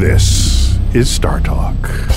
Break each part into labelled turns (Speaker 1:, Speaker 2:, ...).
Speaker 1: This is Star Talk.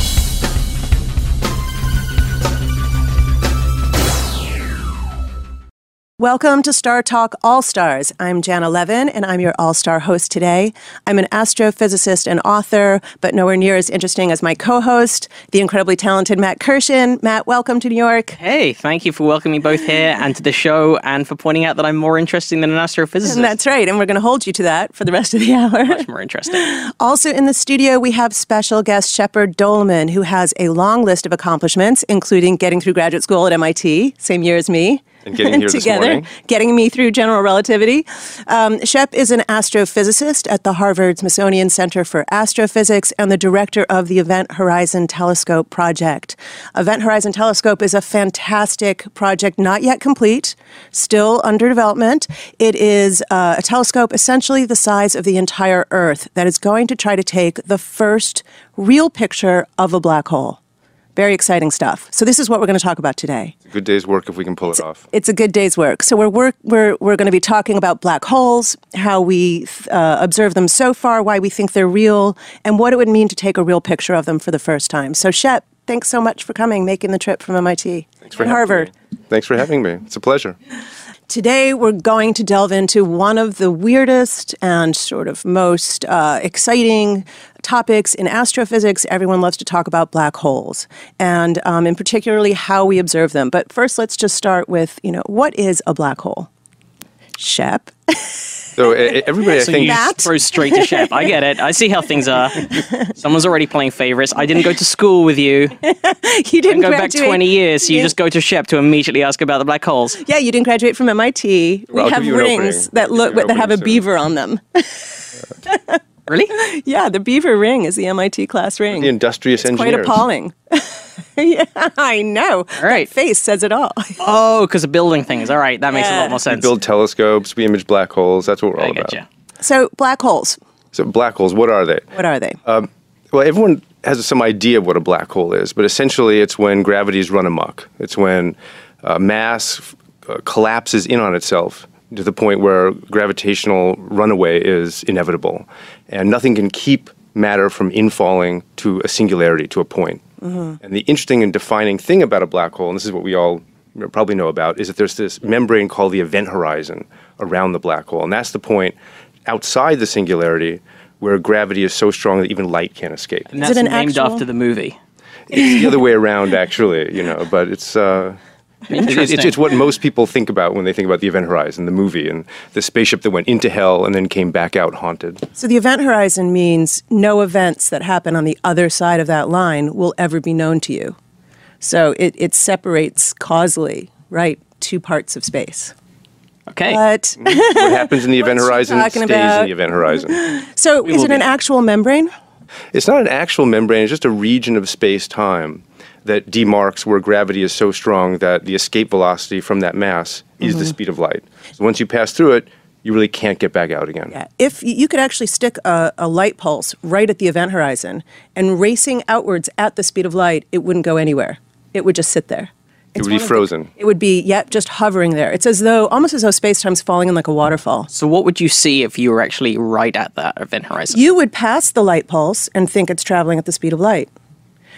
Speaker 2: Welcome to Star Talk All Stars. I'm Jana Levin, and I'm your all star host today. I'm an astrophysicist and author, but nowhere near as interesting as my co host, the incredibly talented Matt Kirshen. Matt, welcome to New York.
Speaker 3: Hey, thank you for welcoming me both here and to the show, and for pointing out that I'm more interesting than an astrophysicist.
Speaker 2: And that's right, and we're going to hold you to that for the rest of the hour.
Speaker 3: much more interesting.
Speaker 2: Also in the studio, we have special guest Shepard Doeleman, who has a long list of accomplishments, including getting through graduate school at MIT, same year as me.
Speaker 4: And getting here this
Speaker 2: together,
Speaker 4: morning.
Speaker 2: getting me through general relativity. Um, Shep is an astrophysicist at the Harvard Smithsonian Center for Astrophysics and the director of the Event Horizon Telescope Project. Event Horizon Telescope is a fantastic project, not yet complete, still under development. It is uh, a telescope essentially the size of the entire Earth that is going to try to take the first real picture of a black hole. Very exciting stuff. So this is what we're going to talk about today.
Speaker 4: Good day's work if we can pull it off.
Speaker 2: It's a good day's work. So we're work, we're we're going to be talking about black holes, how we uh, observe them so far, why we think they're real, and what it would mean to take a real picture of them for the first time. So Shep, thanks so much for coming, making the trip from MIT
Speaker 4: Thanks for
Speaker 2: Harvard.
Speaker 4: me. Thanks for having me. It's a pleasure.
Speaker 2: Today, we're going to delve into one of the weirdest and sort of most uh, exciting topics in astrophysics. Everyone loves to talk about black holes, and um, in particularly how we observe them. But first, let's just start with you know what is a black hole? Shep.
Speaker 4: So e- everybody, I
Speaker 3: So
Speaker 4: think,
Speaker 3: you
Speaker 2: Matt?
Speaker 3: throw straight to Shep. I get it. I see how things are. Someone's already playing favorites. I didn't go to school with you.
Speaker 2: you didn't
Speaker 3: And go back 20 years, so you
Speaker 2: Yeah.
Speaker 3: just go to Shep to immediately ask about the black holes.
Speaker 2: Yeah, you didn't graduate from MIT. We
Speaker 4: I'll
Speaker 2: have
Speaker 4: give you an
Speaker 2: rings that look that have a
Speaker 4: soon.
Speaker 2: beaver on them.
Speaker 3: Really?
Speaker 2: yeah, the beaver ring is the MIT class ring.
Speaker 4: the industrious
Speaker 2: Quite
Speaker 4: engineers.
Speaker 2: Quite appalling. yeah, I know.
Speaker 3: All right.
Speaker 2: That face says it all.
Speaker 3: Oh, because of building things. All right, that makes a lot more sense.
Speaker 4: build telescopes, we image black holes. That's what we're all
Speaker 3: I
Speaker 4: about.
Speaker 3: get you.
Speaker 2: So, black holes.
Speaker 4: So black holes, what are they?
Speaker 2: What are they?
Speaker 4: Well, everyone has some idea of what a black hole is, but essentially it's when gravity's run amok. It's when uh, mass uh, collapses in on itself to the point where gravitational runaway is inevitable, and nothing can keep matter from infalling to a singularity, to a point. And the interesting and defining thing about a black hole, and this is what we all probably know about, is that there's this membrane called the event horizon around the black hole, and that's the point outside the singularity where gravity is so strong that even light can't escape.
Speaker 3: And
Speaker 2: Is
Speaker 3: that's
Speaker 2: it an
Speaker 3: named
Speaker 2: actual-
Speaker 3: after the movie.
Speaker 4: It's the other way around, actually, you know, but it's. Uh, it- it's, it's, it's what most people think about when they think about the event horizon, the movie, and the spaceship that went into hell and then came back out haunted.
Speaker 2: so, the event horizon means no events that happen on the other side of that line will ever be known to you. So, it, it separates causally, right, two parts of space.
Speaker 3: Okay.
Speaker 2: But, mm-hmm.
Speaker 4: What happens in the event horizon stays
Speaker 2: about?
Speaker 4: in the event horizon.
Speaker 2: so is
Speaker 3: will
Speaker 2: it an actual membrane?
Speaker 4: It's not an actual membrane, it's just a region of space time that demarks where gravity is so strong that the escape velocity from that mass is
Speaker 2: Mm-hmm.
Speaker 4: the speed of light. So once you pass through it, you really can't get back out again.
Speaker 2: Yeah. If you could actually stick a, a light pulse right at the event horizon and racing outwards at the speed of light, it wouldn't go anywhere. It would just sit there.
Speaker 4: It would be
Speaker 2: one of the-
Speaker 4: frozen.
Speaker 2: it would be, yep, just hovering there. It's as though, almost as though space time's falling in like a waterfall.
Speaker 3: so what would you see if you were actually right at that event horizon?
Speaker 2: You would pass the light pulse and think it's traveling at the speed of light.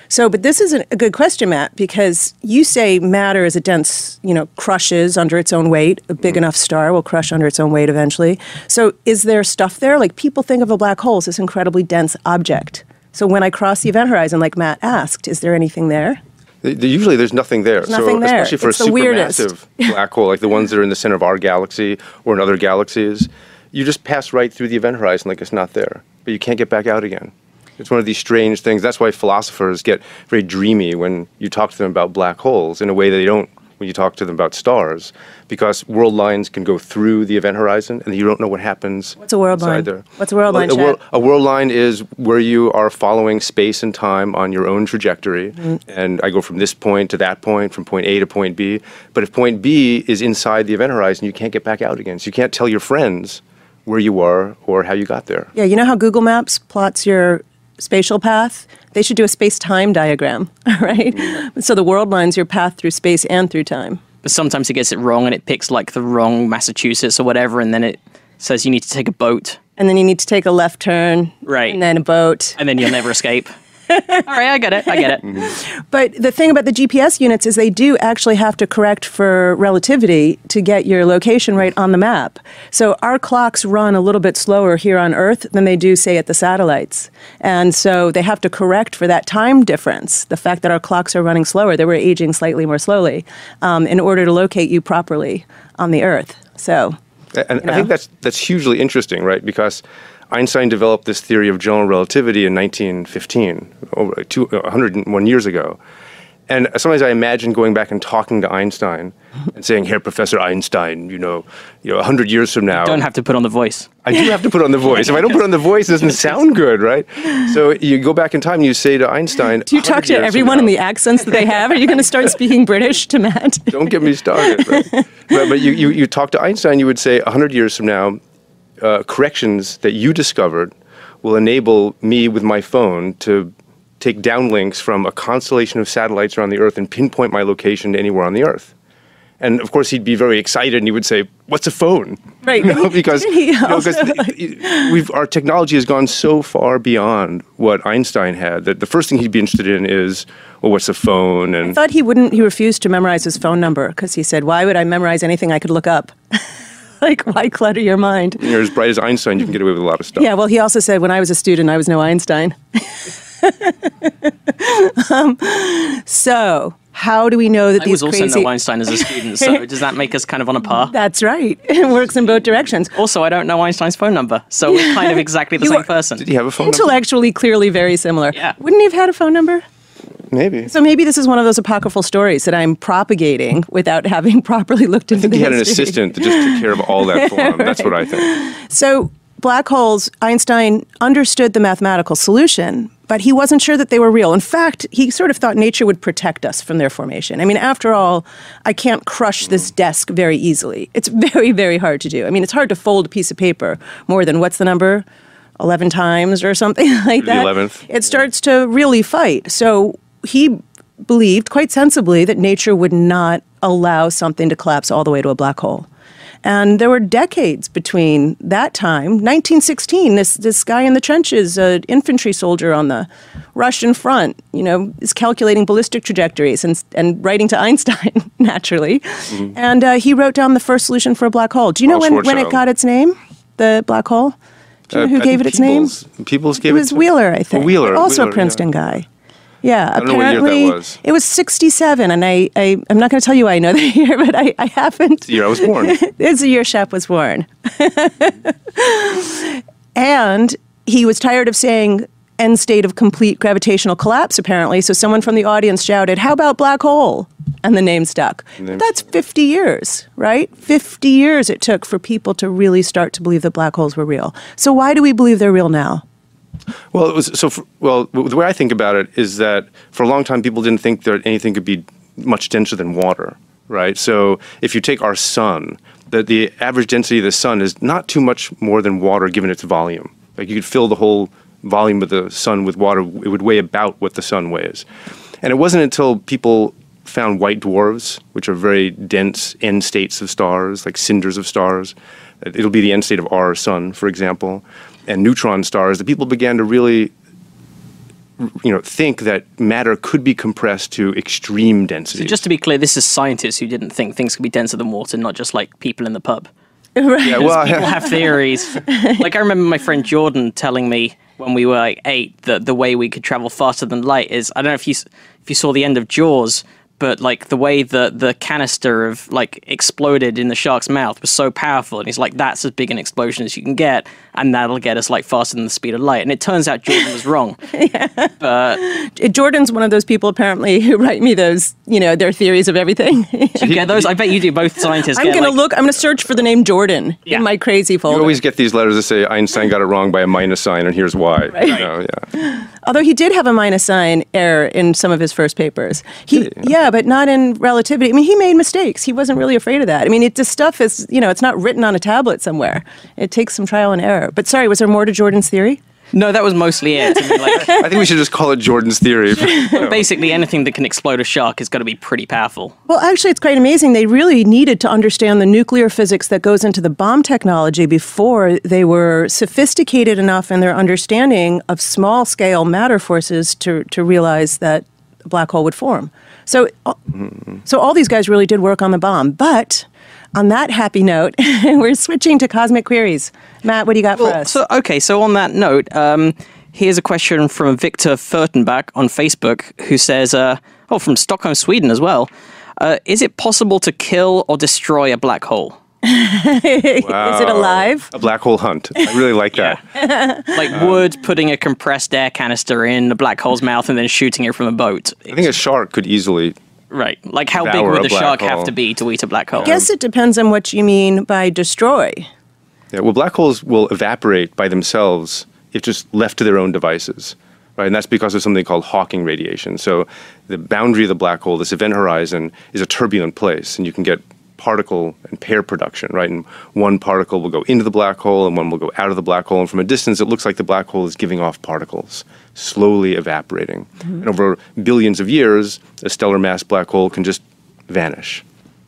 Speaker 2: So, but this is a good question, Matt, because you say matter is a dense, you know, crushes under its own weight. A big mm-hmm. enough star will crush under its own weight eventually. So, is there stuff there? Like people think of a black hole as this incredibly dense object. So, when I cross the event horizon, like Matt asked, is there anything there?
Speaker 4: Th- th- Usually, there's nothing there. so,
Speaker 2: nothing there.
Speaker 4: especially for
Speaker 2: It's
Speaker 4: a supermassive black hole, like the ones that are in the center of our galaxy or in other galaxies, you just pass right through the event horizon like it's not there, but you can't get back out again. It's one of these strange things. That's why philosophers get very dreamy when you talk to them about black holes in a way that they don't when you talk to them about stars, because world lines can go through the event horizon and you don't know what happens.
Speaker 2: What's a world
Speaker 4: inside
Speaker 2: line?
Speaker 4: there.
Speaker 2: What's a world line,
Speaker 4: A, wor- a world line is where you are following space and time on your own trajectory.
Speaker 2: Mm-hmm.
Speaker 4: And I go from this point to that point, from point A to point B. But if point B is inside the event horizon, you can't get back out again. So you can't tell your friends where you are or how you got there.
Speaker 2: Yeah, you know how Google Maps plots your spatial path? They should do a space time diagram, right? So the world line's your path through space and through time.
Speaker 3: But sometimes it gets it wrong and it picks like the wrong Massachusetts or whatever, and then it says you need to take a boat
Speaker 2: and then you need to take a left turn,
Speaker 3: Right.
Speaker 2: and then a boat.
Speaker 3: and then you'll never escape. All right, I get it. I get it.
Speaker 2: But the thing about the GPS units is they do actually have to correct for relativity to get your location right on the map. So our clocks run a little bit slower here on Earth than they do, say, at the satellites. And so they have to correct for that time difference, the fact that our clocks are running slower, that we're aging slightly more slowly, um, in order to locate you properly on the Earth. So.
Speaker 4: And
Speaker 2: you
Speaker 4: I think that's that's hugely interesting, right? Because Einstein developed this theory of general relativity in 1915, over two, 101 years ago. And sometimes I imagine going back and talking to Einstein and saying, "Here, Professor Einstein, you know, you know, 100 years from now,
Speaker 3: Don't have to put on the voice.
Speaker 4: I do have to put on the voice. If I don't put on the voice, it doesn't sound good, right? So you go back in time and you say to Einstein,
Speaker 2: Do you talk to everyone in the accents that they have? Are you going to start speaking British to Matt?
Speaker 4: Don't get me started. Right? but but you, you, you talk to Einstein, you would say, 100 years from now, uh, corrections that you discovered will enable me with my phone to take downlinks from a constellation of satellites around the Earth and pinpoint my location to anywhere on the Earth. And of course, he'd be very excited and he would say, What's a phone?
Speaker 2: Right.
Speaker 4: You know, because, you know, we've, our technology has gone so far beyond what Einstein had that the first thing he'd be interested in is, Well, what's a phone? And
Speaker 2: I thought he wouldn't. He refused to memorize his phone number because he said, "Why would I memorize anything I could look up? like, why clutter your mind?"
Speaker 4: you're as bright as Einstein, you can get away with a lot of stuff.
Speaker 2: Yeah. Well, he also said, "When I was a student, I was no Einstein." um, so, how do we know that
Speaker 3: I
Speaker 2: these
Speaker 3: was also
Speaker 2: crazy?
Speaker 3: no Einstein as a student, so does that make us kind of on a par?
Speaker 2: That's right. It works in both directions.
Speaker 3: Also, I don't know Einstein's phone number, so we're kind of exactly the
Speaker 2: You
Speaker 3: same
Speaker 2: are-
Speaker 3: person.
Speaker 4: Did he have a phone number?
Speaker 2: Intellectually, clearly, very similar.
Speaker 3: Yeah.
Speaker 2: Wouldn't he have had a phone number?
Speaker 4: Maybe.
Speaker 2: So maybe this is one of those apocryphal stories that I'm propagating hmm. without having properly looked into
Speaker 4: I think he had an assistant that just took care of all that for him. That's what I think.
Speaker 2: So, black holes, Einstein understood the mathematical solution, but he wasn't sure that they were real. In fact, he sort of thought nature would protect us from their formation. I mean, after all, I can't crush this hmm. desk very easily. It's very, very hard to do. I mean, it's hard to fold a piece of paper more than what's the number? 11 times or something like
Speaker 4: The
Speaker 2: that.
Speaker 4: 11th.
Speaker 2: It starts to really fight. So, he believed quite sensibly that nature would not allow something to collapse all the way to a black hole. And there were decades between that time, 1916. This this guy in the trenches, an infantry soldier on the Russian front, you know, is calculating ballistic trajectories and and writing to Einstein naturally. And uh, he wrote down the first solution for a black hole. Do you know when, when it got its name? The black hole. Do you know
Speaker 4: Uh,
Speaker 2: who
Speaker 4: I
Speaker 2: gave it its name?
Speaker 4: Peoples- gave
Speaker 2: It It
Speaker 4: was
Speaker 2: Wheeler, I think.
Speaker 4: Wheeler,
Speaker 2: also
Speaker 4: Wheeler,
Speaker 2: a Princeton
Speaker 4: yeah.
Speaker 2: guy. Yeah,
Speaker 4: don't know what year that
Speaker 2: apparently
Speaker 4: was.
Speaker 2: it was 67, and I, I I'm not going to tell you why I know the year, but I, I haven't.
Speaker 4: The year I was born.
Speaker 2: It's the year Shep was born. and he was tired of saying end state of complete gravitational collapse, apparently. So someone from the audience shouted, How about black hole? And the name stuck.
Speaker 4: Name
Speaker 2: That's 50 years, right? 50 years it took for people to really start to believe that black holes were real. So why do we believe they're real now?
Speaker 4: Well, it was so. For, well, the way I think about it is that for a long time, people didn't think that anything could be much denser than water, right? So if you take our sun, the the average density of the sun is not too much more than water given its volume. Like you could fill the whole volume of the sun with water; it would weigh about what the sun weighs. And it wasn't until people found white dwarfs, which are very dense end states of stars, like cinders of stars. Uh, it'll be the end state of our sun, for example, and neutron stars. The people began to really you know, think that matter could be compressed to extreme density.
Speaker 3: So Just to be clear, this is scientists who didn't think things could be denser than water, not just like people in the pub.
Speaker 2: right.
Speaker 4: yeah, well,
Speaker 3: People have theories. like I remember my friend Jordan telling me when we were like eight that the way we could travel faster than light is I don't know if you if you saw the end of Jaws, but like the way that the canister of like exploded in the shark's mouth was so powerful, and he's like, that's as big an explosion as you can get, and that'll get us like faster than the speed of light. And it turns out Jordan was wrong. yeah.
Speaker 2: but Jordan's one of those people apparently who write me those, you know, their theories of everything.
Speaker 3: You get those? I bet you do. Both scientists.
Speaker 2: I'm
Speaker 3: get,
Speaker 2: going to
Speaker 3: like-
Speaker 2: look, I'm going to search for the name Jordan
Speaker 3: Yeah.
Speaker 2: in my crazy folder.
Speaker 4: you always get these letters that say Einstein got it wrong by a minus sign, and here's why. You know, yeah.
Speaker 2: Although he did have a minus sign error in some of his first papers. He, yeah, but not in relativity. I mean, he made mistakes. He wasn't really afraid of that. I mean, it, this stuff is, you know, it's not written on a tablet somewhere. It takes some trial and error. But sorry, was there more to Jordan's theory?
Speaker 3: No, that was mostly it. I mean, like,
Speaker 4: I think we should just call it Jordan's theory.
Speaker 3: basically, anything that can explode a shark is going to be pretty powerful.
Speaker 2: Well, actually, it's quite amazing. They really needed to understand the nuclear physics that goes into the bomb technology before they were sophisticated enough in their understanding of small scale matter forces to, to realize that a black hole would form. So, uh, so all these guys really did work on the bomb. But on that happy note, we're switching to cosmic queries. Matt, what do you got for us?
Speaker 3: So, okay, so on that note, um, here's a question from Victor Furtenbach on Facebook who says, uh, oh, from Stockholm, Sweden as well. Uh, is it possible to kill or destroy a black hole?
Speaker 2: Is it alive?
Speaker 4: A black hole hunt. I really like that.
Speaker 3: Like would putting a compressed air canister in a black hole's mouth and then shooting it from a boat.
Speaker 4: I think a shark could easily.
Speaker 3: Right. Like how big would the
Speaker 4: black
Speaker 3: shark have to be to eat a black hole?
Speaker 2: I guess it depends on what you mean by destroy.
Speaker 4: Yeah, well, black holes will evaporate by themselves if just left to their own devices, right? And that's because of something called Hawking radiation. So the boundary of the black hole, this event horizon, is a turbulent place, and you can get particle and pair production, right? And one particle will go into the black hole, and one will go out of the black hole. And from a distance, it looks like the black hole is giving off particles, slowly evaporating. Mm-hmm. And over billions of years, a stellar mass black hole can just vanish.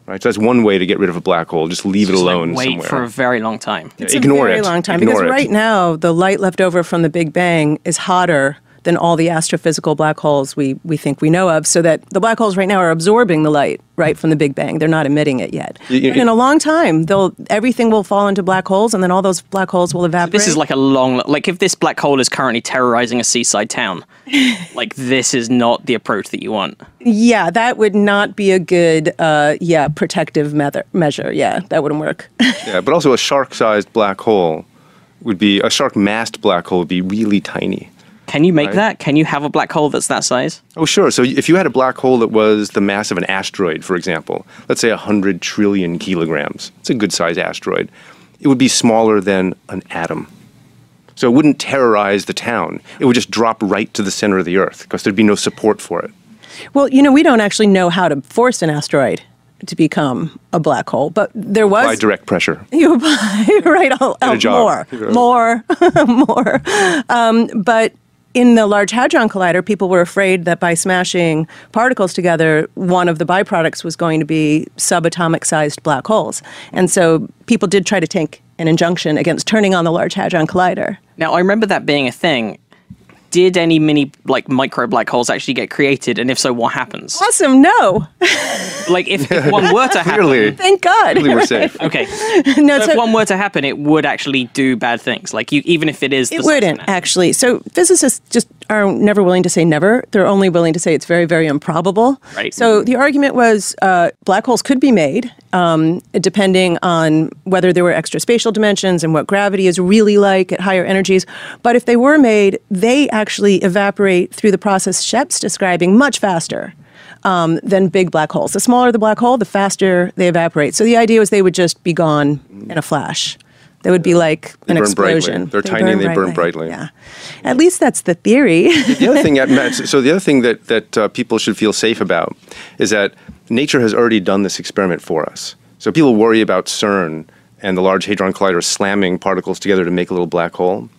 Speaker 4: Right, so that's one way to get rid of a black hole. Just leave it
Speaker 3: Just, like,
Speaker 4: alone
Speaker 3: wait
Speaker 4: somewhere.
Speaker 3: for a very long time.
Speaker 2: It's
Speaker 4: Ignore
Speaker 2: a very
Speaker 4: it.
Speaker 2: long time
Speaker 4: Ignore
Speaker 2: because
Speaker 4: it.
Speaker 2: right now the light left over from the Big Bang is hotter than all the astrophysical black holes we, we think we know of. So that the black holes right now are absorbing the light right from the Big Bang. They're not emitting it yet.
Speaker 4: Y- y-
Speaker 2: But in a long time, they'll everything will fall into black holes, and then all those black holes will evaporate.
Speaker 3: This is like a long like if this black hole is currently terrorizing a seaside town, like this is not the approach that you want.
Speaker 2: yeah, that would not be a good uh, yeah protective measure. Measure, yeah, that wouldn't work.
Speaker 4: Yeah, but also a shark-sized black hole would be a shark-massed black hole would be really tiny.
Speaker 3: Can you make
Speaker 4: Right.
Speaker 3: that? Can you have a black hole that's that size?
Speaker 4: Oh, sure. So if you had a black hole that was the mass of an asteroid, for example, let's say 100 trillion kilograms, it's a good-sized asteroid, it would be smaller than an atom. So it wouldn't terrorize the town. It would just drop right to the center of the Earth because there'd be no support for it.
Speaker 2: Well, you know, we don't actually know how to force an asteroid to become a black hole, but there was
Speaker 4: By direct pressure.
Speaker 2: You apply, right? I'll,
Speaker 4: a
Speaker 2: I'll-
Speaker 4: job.
Speaker 2: more, more, more. Um, but in the Large Hadron Collider, people were afraid that by smashing particles together, one of the byproducts was going to be subatomic sized black holes. And so people did try to take an injunction against turning on the Large Hadron Collider.
Speaker 3: Now I remember that being a thing. Did any mini like micro black holes actually get created? And if so, what happens?
Speaker 2: Awesome. No.
Speaker 3: Like if, if one were to happen,
Speaker 4: Clearly,
Speaker 2: Thank God.
Speaker 4: clearly we're safe.
Speaker 3: okay.
Speaker 2: no,
Speaker 3: So
Speaker 2: so-
Speaker 3: if one were to happen, it would actually do bad things. Like you, even if it is. the
Speaker 2: It
Speaker 3: size
Speaker 2: wouldn't
Speaker 3: an
Speaker 2: actually. So physicists just are never willing to say never. They're only willing to say it's very, very improbable.
Speaker 3: Right.
Speaker 2: So the argument was uh, black holes could be made, um, depending on whether there were extra spatial dimensions and what gravity is really like at higher energies. But if they were made, they actually evaporate through the process Shep's describing much faster. Um, than big black holes. The smaller the black hole, the faster they evaporate. So the idea was they would just be gone in a flash. They would be like
Speaker 4: They
Speaker 2: an
Speaker 4: burn brightly.
Speaker 2: explosion.
Speaker 4: They're tiny and they burn brightly.
Speaker 2: Yeah. At least that's the theory.
Speaker 4: the other thing, Matt, so the other thing that that uh, people should feel safe about is that nature has already done this experiment for us. So people worry about CERN and the Large Hadron Collider slamming particles together to make a little black hole,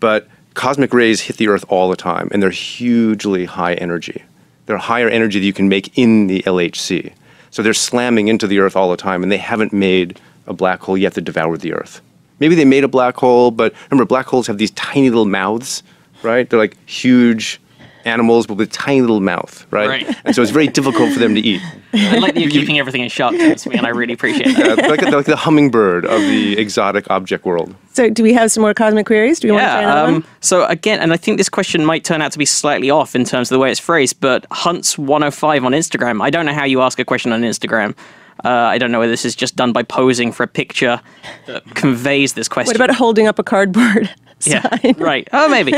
Speaker 4: but cosmic rays hit the Earth all the time, and they're hugely high energy. They're higher energy that you can make in the LHC. So they're slamming into the Earth all the time, and they haven't made a black hole yet that devoured the Earth. Maybe they made a black hole, but remember, black holes have these tiny little mouths, right? They're like huge animals, but with a tiny little mouth, right?
Speaker 3: Right.
Speaker 4: And so it's very difficult for them to eat.
Speaker 3: I like that you're keeping everything in shark tanks for me, and I really appreciate that.
Speaker 4: They're like, they're like the hummingbird of the exotic object world.
Speaker 2: so, do we have some more cosmic queries? Do you want to try another
Speaker 3: Um,
Speaker 2: one?
Speaker 3: so again, and I think this question might turn out to be slightly off in terms of the way it's phrased, but Hunts105 on Instagram. I don't know how you ask a question on Instagram. Uh, I don't know whether this is just done by posing for a picture that conveys this question.
Speaker 2: What about holding up a cardboard
Speaker 3: Yeah, right. Oh, maybe.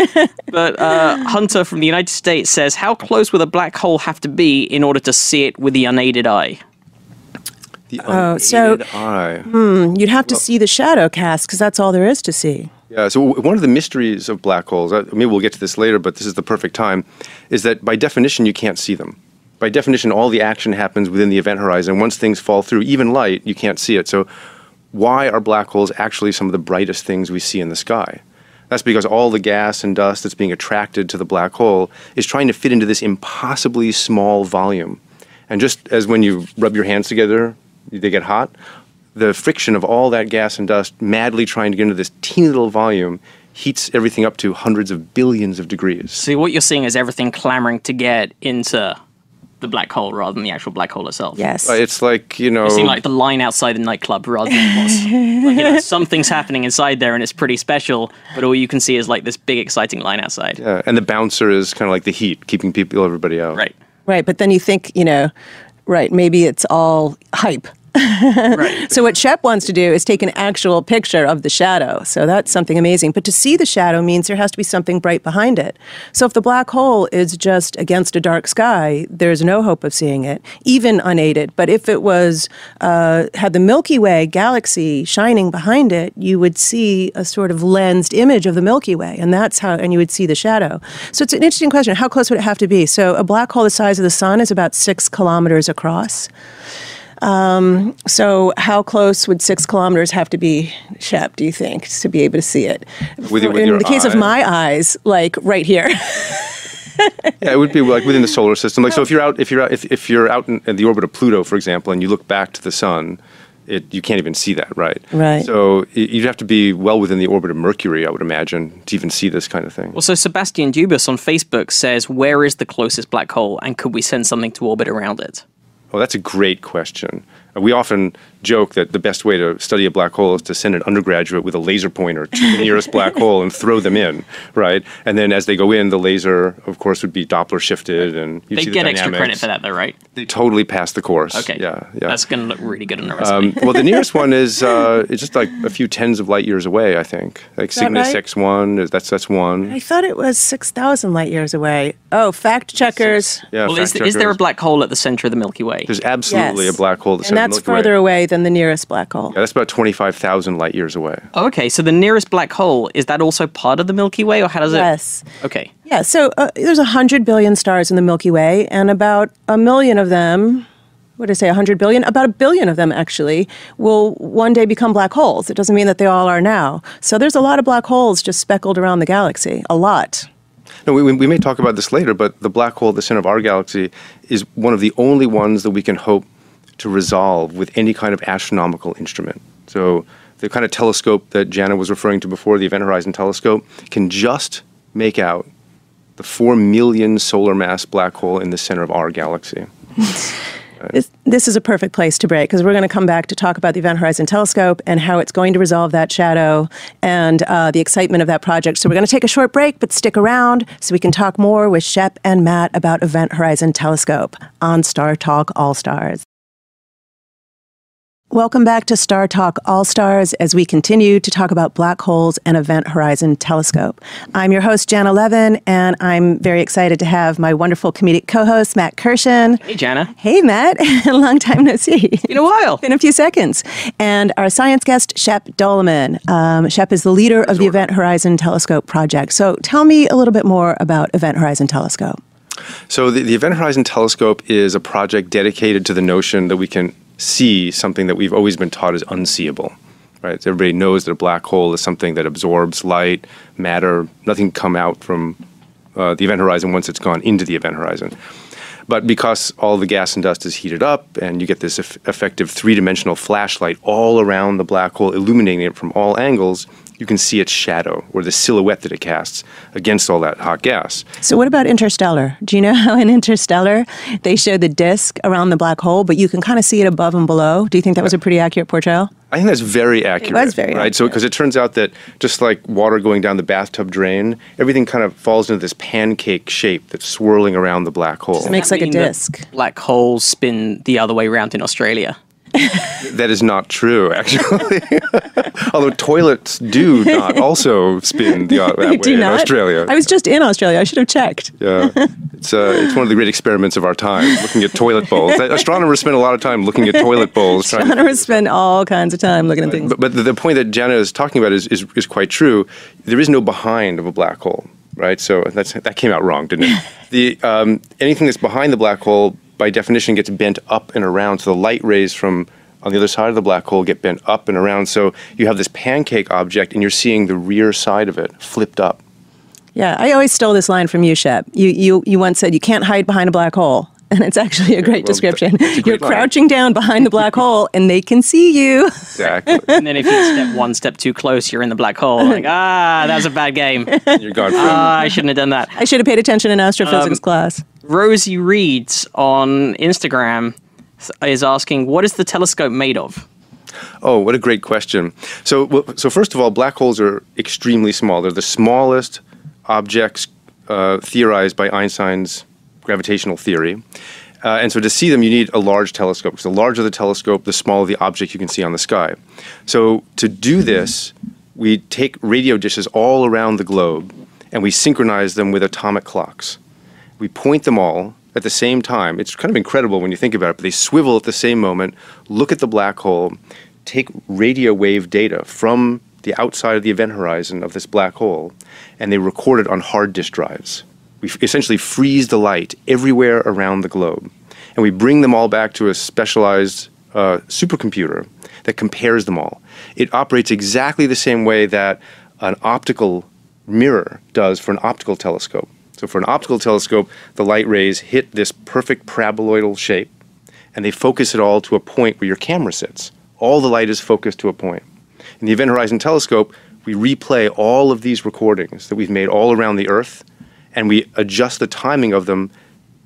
Speaker 3: But uh, Hunter from the United States says, "How close would a black hole have to be in order to see it with the unaided eye?"
Speaker 4: The
Speaker 2: Oh, so-
Speaker 4: unaided eye.
Speaker 2: You'd have to see the shadow cast because that's all there is to see.
Speaker 4: Yeah, so w- one of the mysteries of black holes, uh, maybe we'll get to this later, but this is the perfect time, is that by definition you can't see them. By definition, all the action happens within the event horizon. Once things fall through, even light, you can't see it. So, why are black holes actually some of the brightest things we see in the sky? That's because all the gas and dust that's being attracted to the black hole is trying to fit into this impossibly small volume. And just as when you rub your hands together, they get hot, the friction of all that gas and dust madly trying to get into this teeny little volume heats everything up to hundreds of billions of degrees.
Speaker 3: So what you're seeing is everything clamoring to get into the black hole rather than the actual black hole itself.
Speaker 2: Yes.
Speaker 4: Uh, It's like, you know,
Speaker 3: You're seeing like the line outside the nightclub rather than what's, like, you know, something's happening inside there and it's pretty special, but all you can see is like this big exciting line outside.
Speaker 4: uh, and the bouncer is kind of like the heat, keeping people, everybody out.
Speaker 3: Right.
Speaker 2: Right, but then you think, you know, right, maybe it's all hype.
Speaker 3: Right.
Speaker 2: So what Shep wants to do is take an actual picture of the shadow. So that's something amazing. But to see the shadow means there has to be something bright behind it. So if the black hole is just against a dark sky, there's no hope of seeing it, even unaided. But if it was uh, had the Milky Way galaxy shining behind it, you would see a sort of lensed image of the Milky Way, and that's how, and you would see the shadow. So it's an interesting question. How close would it have to be? So a black hole the size of the sun is about six kilometers across. Um, so, how close would six kilometers have to be, Shep, do you think, to be able to see it?
Speaker 4: With your- with
Speaker 2: In
Speaker 4: your
Speaker 2: the case of my eyes, like right here.
Speaker 4: Yeah, it would be like within the solar system. Like so, if you're out, if you're out, if, if you're out in, in the orbit of Pluto, for example, and you look back to the sun, it you can't even see that, right?
Speaker 2: Right.
Speaker 4: So y- you'd have to be well within the orbit of Mercury, I would imagine, to even see this kind of thing.
Speaker 3: Well, so Sebastian Dubus on Facebook says, "Where is the closest black hole, and could we send something to orbit around it?"
Speaker 4: Well, that's a great question. We often joke that the best way to study a black hole is to send an undergraduate with a laser pointer to the nearest black hole and throw them in, right? And then as they go in, the laser, of course, would be Doppler shifted, and you
Speaker 3: They
Speaker 4: see the
Speaker 3: get extra credit for that, though, right?
Speaker 4: They totally pass the course.
Speaker 3: Okay.
Speaker 4: Yeah, yeah.
Speaker 3: That's going to look really good on the resume.
Speaker 4: Um, well, the nearest one is uh, it's just like a few tens of light years away. I think like
Speaker 2: that
Speaker 4: Cygnus
Speaker 2: right?
Speaker 4: X one is that's that's one.
Speaker 2: I thought it was 6,000 light years away. Oh, fact checkers.
Speaker 4: Yeah.
Speaker 3: well, is,
Speaker 4: fact
Speaker 3: is there a black hole at the center of the Milky Way?
Speaker 4: There's absolutely
Speaker 2: Yes.
Speaker 4: a black hole. at the
Speaker 2: And
Speaker 4: center of
Speaker 2: that's
Speaker 4: the Milky Way.
Speaker 2: And that's further away than the nearest black hole.
Speaker 4: Yeah, that's about twenty five thousand light years away.
Speaker 3: Oh, okay, so the nearest black hole is that also part of the Milky Way, or how does
Speaker 2: Yes.
Speaker 3: it? Yes. Okay.
Speaker 2: Yeah, so uh, there's 100 billion stars in the Milky Way, and about a million of them, what did I say, 100 billion? About a billion of them, actually, will one day become black holes. It doesn't mean that they all are now. So there's a lot of black holes just speckled around the galaxy. A lot.
Speaker 4: No, we, we may talk about this later, but the black hole at the center of our galaxy is one of the only ones that we can hope to resolve with any kind of astronomical instrument. So the kind of telescope that Jana was referring to before, the Event Horizon Telescope, can just make out the four million solar mass black hole in the center of our galaxy.
Speaker 2: This, this is a perfect place to break because we're going to come back to talk about the Event Horizon Telescope and how it's going to resolve that shadow and uh, the excitement of that project. So we're going to take a short break, but stick around so we can talk more with Shep and Matt about Event Horizon Telescope on Star Talk All Stars. Welcome back to Star Talk All Stars as we continue to talk about black holes and Event Horizon Telescope. I'm your host, Jana Levin, and I'm very excited to have my wonderful comedic co host, Matt Kirshen.
Speaker 3: Hey, Jana.
Speaker 2: Hey, Matt. Long time no see.
Speaker 3: Been a while.
Speaker 2: Been a few seconds. And our science guest, Shep Doeleman. Um, Shep is the leader of the Event Horizon Telescope project. So tell me a little bit more about Event Horizon Telescope.
Speaker 4: So the, the Event Horizon Telescope is a project dedicated to the notion that we can see something that we've always been taught is unseeable. Right? So everybody knows that a black hole is something that absorbs light, matter, nothing come out from uh, the event horizon once it's gone into the event horizon. But because all the gas and dust is heated up, and you get this eff- effective three-dimensional flashlight all around the black hole, illuminating it from all angles, you can see its shadow or the silhouette that it casts against all that hot gas.
Speaker 2: So, what about Interstellar? Do you know how in Interstellar they show the disk around the black hole, but you can kind of see it above and below? Do you think that was a pretty accurate portrayal?
Speaker 4: I think that's very accurate.
Speaker 2: It was very
Speaker 4: right. So because it turns out that just like water going down the bathtub drain, everything kind of falls into this pancake shape that's swirling around the black hole.
Speaker 2: It makes like a disk.
Speaker 3: Black holes spin the other way around in Australia.
Speaker 4: that is not true, actually. Although toilets do not also spin the that way
Speaker 2: Do
Speaker 4: in
Speaker 2: not?
Speaker 4: Australia.
Speaker 2: I was just in Australia. I should have checked.
Speaker 4: yeah, it's uh, it's one of the great experiments of our time, looking at toilet bowls. Astronomers spend a lot of time looking at toilet bowls. trying to
Speaker 2: Astronomers spend all kinds of time looking at things.
Speaker 4: But, but the, the point that Jana is talking about is, is, is quite true. There is no behind of a black hole, right? So that's, that came out wrong, didn't it? the, um, anything that's behind the black hole, by definition, gets bent up and around. So the light rays from on the other side of the black hole get bent up and around. So you have this pancake object, and you're seeing the rear side of it flipped up.
Speaker 2: Yeah, I always stole this line from you, Shep. You, you, you once said you can't hide behind a black hole. And it's actually a great
Speaker 4: well,
Speaker 2: description.
Speaker 4: that's a
Speaker 2: You're
Speaker 4: line.
Speaker 2: crouching down behind the black hole and they can see you.
Speaker 4: Exactly.
Speaker 3: And then if you step one step too close, you're in the black hole. Like, ah, that was a bad game.
Speaker 4: you're gone forever.
Speaker 3: Ah, I shouldn't have done that.
Speaker 2: I should have paid attention in astrophysics
Speaker 3: Um,
Speaker 2: class.
Speaker 3: Rosie Reeds on Instagram is asking, what is the telescope made of?
Speaker 4: Oh, what a great question. So, so first of all, black holes are extremely small. They're the smallest objects uh, theorized by Einstein's gravitational theory. Uh, and so to see them, you need a large telescope. Because the larger the telescope, the smaller the object you can see on the sky. So to do this, we take radio dishes all around the globe and we synchronize them with atomic clocks. We point them all at the same time. It's kind of incredible when you think about it, but they swivel at the same moment, look at the black hole, take radio wave data from the outside of the event horizon of this black hole, and they record it on hard disk drives. We essentially freeze the light everywhere around the globe, and we bring them all back to a specialized uh, supercomputer that compares them all. It operates exactly the same way that an optical mirror does for an optical telescope. So, for an optical telescope, the light rays hit this perfect paraboloidal shape and they focus it all to a point where your camera sits. All the light is focused to a point. In the Event Horizon Telescope, we replay all of these recordings that we've made all around the Earth and we adjust the timing of them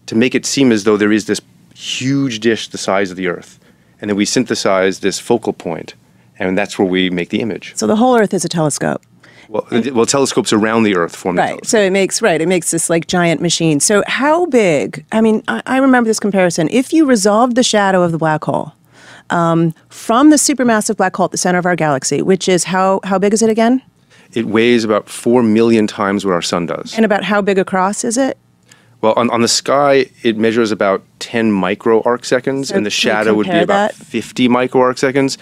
Speaker 4: to make it seem as though there is this huge dish the size of the Earth. And then we synthesize this focal point, and that's where we make the image.
Speaker 2: So the whole Earth is a telescope.
Speaker 4: Well, well telescopes around the Earth form the
Speaker 2: Right. So it makes right. It makes this like giant machine. So how big? I mean, I, I remember this comparison. If you resolved the shadow of the black hole um, from the supermassive black hole at the center of our galaxy, which is how how big is it again?
Speaker 4: It weighs about 4 million times what our sun does.
Speaker 2: And about how big across is it?
Speaker 4: Well, on, on the sky, it measures about 10 micro arc seconds,
Speaker 2: So
Speaker 4: and the shadow would be about
Speaker 2: that?
Speaker 4: 50 micro arc seconds.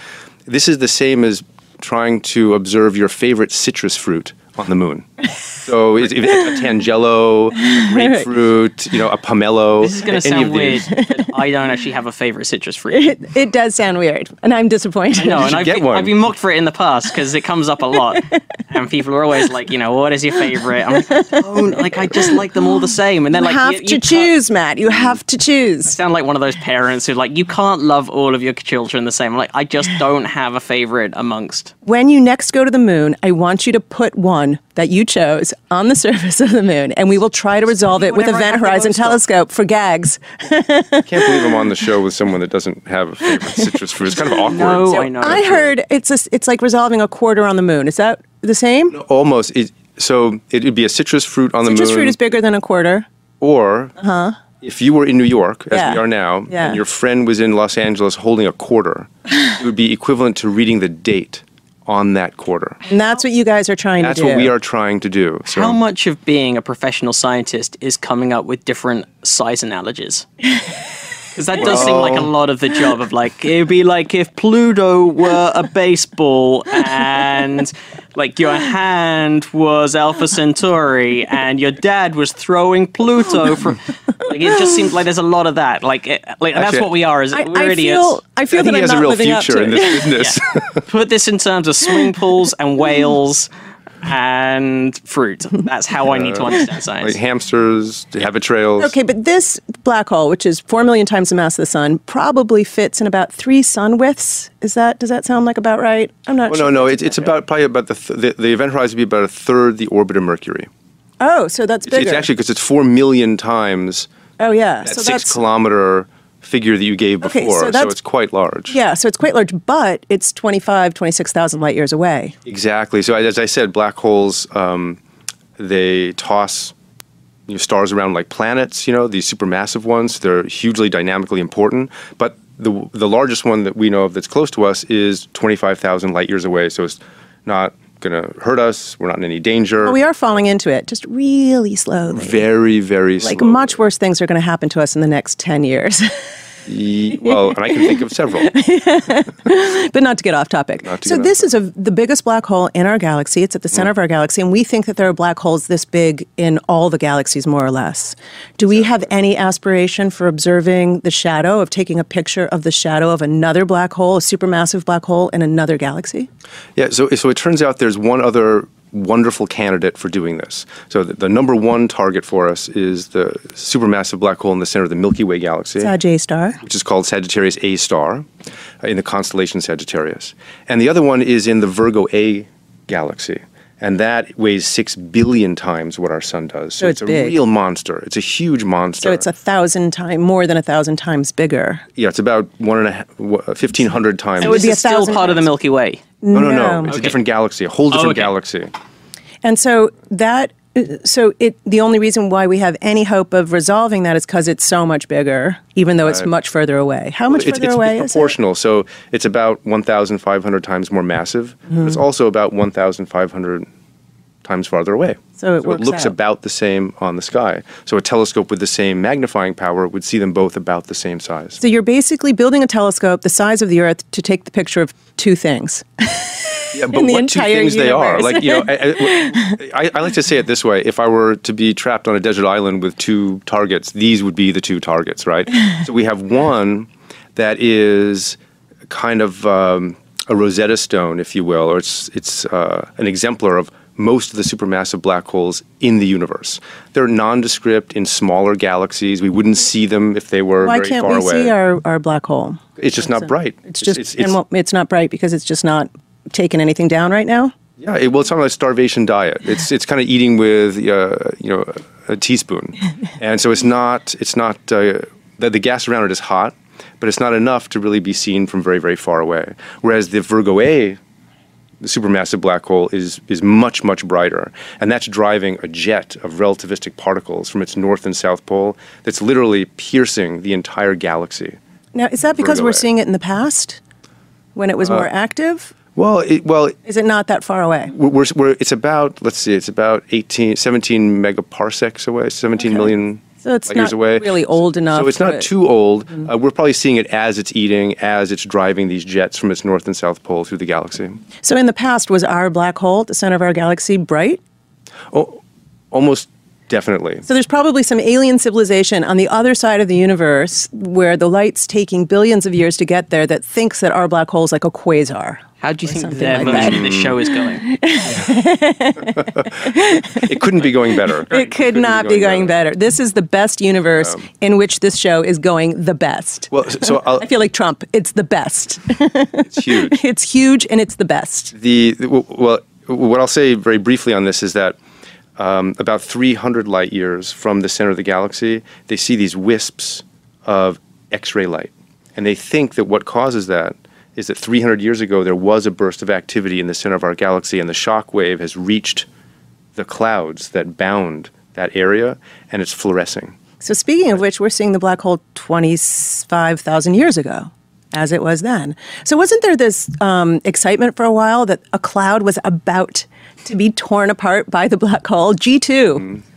Speaker 4: This is the same as trying to observe your favorite citrus fruit on the moon. So it's, if it's a tangelo, grapefruit, you know, a pomelo.
Speaker 3: This is going to sound weird, but I don't actually have a favorite citrus fruit.
Speaker 2: It, it does sound weird, and I'm disappointed.
Speaker 3: No, and I've
Speaker 4: get
Speaker 3: been,
Speaker 4: one.
Speaker 3: I've been mocked for it in the past because it comes up a lot, and people are always like, you know, what is your favorite? I'm like, don't like, I just like them all the same, and then
Speaker 2: You
Speaker 3: like,
Speaker 2: have
Speaker 3: you,
Speaker 2: to
Speaker 3: you
Speaker 2: choose, Matt. You have to choose.
Speaker 3: I Sound like one of those parents who like you can't love all of your children the same. Like I just don't have a favorite amongst.
Speaker 2: When you next go to the moon, I want you to put one that you chose on the surface of the moon, and we will try to resolve it with
Speaker 3: whatever I
Speaker 2: Event Horizon. Telescope for gags.
Speaker 4: I can't believe I'm on the show with someone that doesn't have a favorite citrus fruit. It's kind of awkward.
Speaker 3: No, I know.
Speaker 2: I heard it's a, it's like resolving a quarter on the moon. Is that the same?
Speaker 4: Almost. It, so it would be a citrus fruit on the moon.
Speaker 2: Citrus fruit is bigger than a quarter.
Speaker 4: Or uh-huh. if you were in New York, as
Speaker 2: Yeah.
Speaker 4: we are now,
Speaker 2: Yeah.
Speaker 4: and your friend was in Los Angeles holding a quarter, it would be equivalent to reading the date on that quarter.
Speaker 2: And that's what you guys are trying
Speaker 4: That's
Speaker 2: to do.
Speaker 4: That's what we are trying to do. So
Speaker 3: How much of being a professional scientist is coming up with different size analogies? Because that does seem like a lot of the job of like it'd be like if Pluto were a baseball and like your hand was Alpha Centauri and your dad was throwing Pluto from like it just seems like there's a lot of that like it, like that's what we are is
Speaker 2: I,
Speaker 3: we're
Speaker 2: I
Speaker 3: idiots.
Speaker 2: feel I
Speaker 4: I
Speaker 2: feel
Speaker 4: think
Speaker 2: that
Speaker 4: he
Speaker 2: I'm
Speaker 4: has a real
Speaker 2: living up
Speaker 4: future
Speaker 2: to
Speaker 4: in this business.
Speaker 3: Put this in terms of swimming pools and whales and fruit. That's how I need to uh, understand
Speaker 4: like
Speaker 3: science.
Speaker 4: hamsters, habit trails.
Speaker 2: Okay, but this black hole, which is four million times the mass of the sun, probably fits in about three sun widths. Is that does that sound like about right? I'm not
Speaker 4: Well,
Speaker 2: sure.
Speaker 4: no, no. It's, it's about probably about the, th- the the event horizon would be about a third the orbit of Mercury.
Speaker 2: Oh, so that's
Speaker 4: It's,
Speaker 2: bigger.
Speaker 4: it's actually because it's four million times
Speaker 2: oh yeah.
Speaker 4: that
Speaker 2: So
Speaker 4: six
Speaker 2: that's
Speaker 4: kilometer figure that you gave before.
Speaker 2: Okay, so
Speaker 4: so, it's quite large.
Speaker 2: yeah. So it's quite large, but it's 25, 26,000 light years away.
Speaker 4: Exactly. So as I said, black holes um, they toss you know, stars around like planets. You know these supermassive ones. They're hugely dynamically important. But the the largest one that we know of that's close to us is twenty five thousand light years away. So it's not going to hurt us. We're not in any danger.
Speaker 2: But we are falling into it, just really slowly.
Speaker 4: very very
Speaker 2: like
Speaker 4: slowly.
Speaker 2: Like much worse things are going to happen to us in the next 10 years.
Speaker 4: Ye- well, and I can think of several.
Speaker 2: but not to get off topic.
Speaker 4: To
Speaker 2: so this is a, the biggest black hole in our galaxy. It's at the
Speaker 4: Mm.
Speaker 2: center of our galaxy, and we think that there are black holes this big in all the galaxies, more or less. Do we have any aspiration for observing the shadow of taking a picture of the shadow of another black hole, a supermassive black hole in another galaxy?
Speaker 4: Yeah, so, so it turns out there's one other wonderful candidate for doing this. So the, the number one target for us is the supermassive black hole in the center of the Milky Way galaxy.
Speaker 2: Sag A star.
Speaker 4: which is called Sagittarius A star uh, in the constellation Sagittarius. And the other one is in the Virgo A galaxy. And that weighs six billion times what our sun does. So,
Speaker 2: it's
Speaker 4: a
Speaker 2: big.
Speaker 4: real monster. It's a huge monster.
Speaker 2: So it's a thousand times, more than a thousand times bigger.
Speaker 4: yeah, it's about one and a half, fifteen hundred times.
Speaker 2: It would be a
Speaker 3: still
Speaker 2: thousand
Speaker 3: part of the. Milky Way.
Speaker 4: No, no,
Speaker 2: No.
Speaker 4: no. It's
Speaker 3: Okay.
Speaker 4: a different galaxy, a whole different
Speaker 3: okay.
Speaker 4: galaxy.
Speaker 2: And so that so it the only reason why we have any hope of resolving that is because it's so much bigger, even though it's much further away. How much
Speaker 4: It's,
Speaker 2: further
Speaker 4: it's
Speaker 2: away is it?
Speaker 4: proportional. So it's about 1,500 times more massive.
Speaker 2: Mm-hmm.
Speaker 4: it's also about 1,500 times farther away.
Speaker 2: So it works
Speaker 4: looks
Speaker 2: out.
Speaker 4: about the same on the sky. So a telescope with the same magnifying power would see them both about the same size.
Speaker 2: So you're basically building a telescope the size of the Earth to take the picture of two things.
Speaker 4: Yeah, but what two things they are? Like you know, I, I, I like to say it this way: if I were to be trapped on a desert island with two targets, these would be the two targets, right? so we have one that is kind of um, a Rosetta Stone, if you will, or it's it's uh, an exemplar of most of the supermassive black holes in the universe. They're nondescript in smaller galaxies. We wouldn't see them if they were
Speaker 2: Why
Speaker 4: very
Speaker 2: can't we see our, our black hole?
Speaker 4: it's just not bright.
Speaker 2: It's just
Speaker 4: it's,
Speaker 2: and well, it's not bright because it's just not taking anything down right now.
Speaker 4: Yeah, it, well, it's on a starvation diet. It's it's kind of eating with uh, you know a teaspoon, and so it's not it's not uh, the, the gas around it is hot, but it's not enough to really be seen from very very far away. Whereas the Virgo A, the supermassive black hole, is is much much brighter, and that's driving a jet of relativistic particles from its north and south pole that's literally piercing the entire galaxy.
Speaker 2: Now, is that because we're seeing it in the past when it was uh, more active?
Speaker 4: Well, it, well,
Speaker 2: Is it not that far away?
Speaker 4: we're, we're, we're, it's about let's see, it's about 18, 17 megaparsecs away, seventeen
Speaker 2: Okay.
Speaker 4: million
Speaker 2: So it's not
Speaker 4: away.
Speaker 2: really old enough
Speaker 4: So it's not
Speaker 2: to-
Speaker 4: too old.
Speaker 2: Mm-hmm.
Speaker 4: Uh, we're probably seeing it as it's eating, as it's driving these jets from its north and south pole through the galaxy.
Speaker 2: So in the past, was our black hole at the center of our galaxy bright?
Speaker 4: Oh, almost definitely.
Speaker 2: So there's probably some alien civilization on the other side of the universe where the light's taking billions of years to get there that thinks that our black hole is like a quasar.
Speaker 3: How do you think
Speaker 2: something
Speaker 3: their
Speaker 2: like
Speaker 3: version
Speaker 2: that.
Speaker 3: of this show is going?
Speaker 4: It couldn't be going better.
Speaker 2: It could
Speaker 4: couldn't
Speaker 2: not be going better. This is the best universe um, in which this show is going the best.
Speaker 4: Well, so, so I'll,
Speaker 2: I feel like Trump. It's the best.
Speaker 4: it's huge.
Speaker 2: it's huge and it's the best.
Speaker 4: the well, what I'll say very briefly on this is that um, about 300 light years from the center of the galaxy, they see these wisps of X-ray light, and they think that what causes that is that 300 years ago there was a burst of activity in the center of our galaxy, and the shock wave has reached the clouds that bound that area, and it's fluorescing.
Speaker 2: So speaking of which, we're seeing the black hole 25,000 years ago. As it was then. So, wasn't there this um, excitement for a while that a cloud was about to be torn apart by the black hole? G2,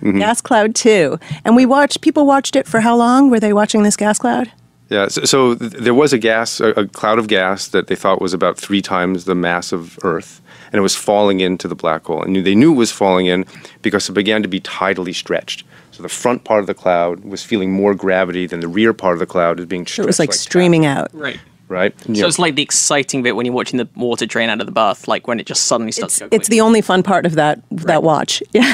Speaker 4: Mm-hmm.
Speaker 2: gas cloud 2. And we watched, people watched it for how long? Were they watching this gas cloud?
Speaker 4: Yeah, so, so there was a gas, a, a cloud of gas that they thought was about three times the mass of Earth, and it was falling into the black hole. And they knew it was falling in because it began to be tidally stretched. So the front part of the cloud was feeling more gravity than the rear part of the cloud is being
Speaker 2: So it was like,
Speaker 4: taffy,
Speaker 2: streaming out.
Speaker 3: Right.
Speaker 4: Right? You
Speaker 3: So
Speaker 4: know,
Speaker 3: it's like the exciting bit when you're watching the water drain out of the bath, like when it just suddenly starts
Speaker 2: It's,
Speaker 3: to go
Speaker 2: it's the only fun part of that that watch. Yeah.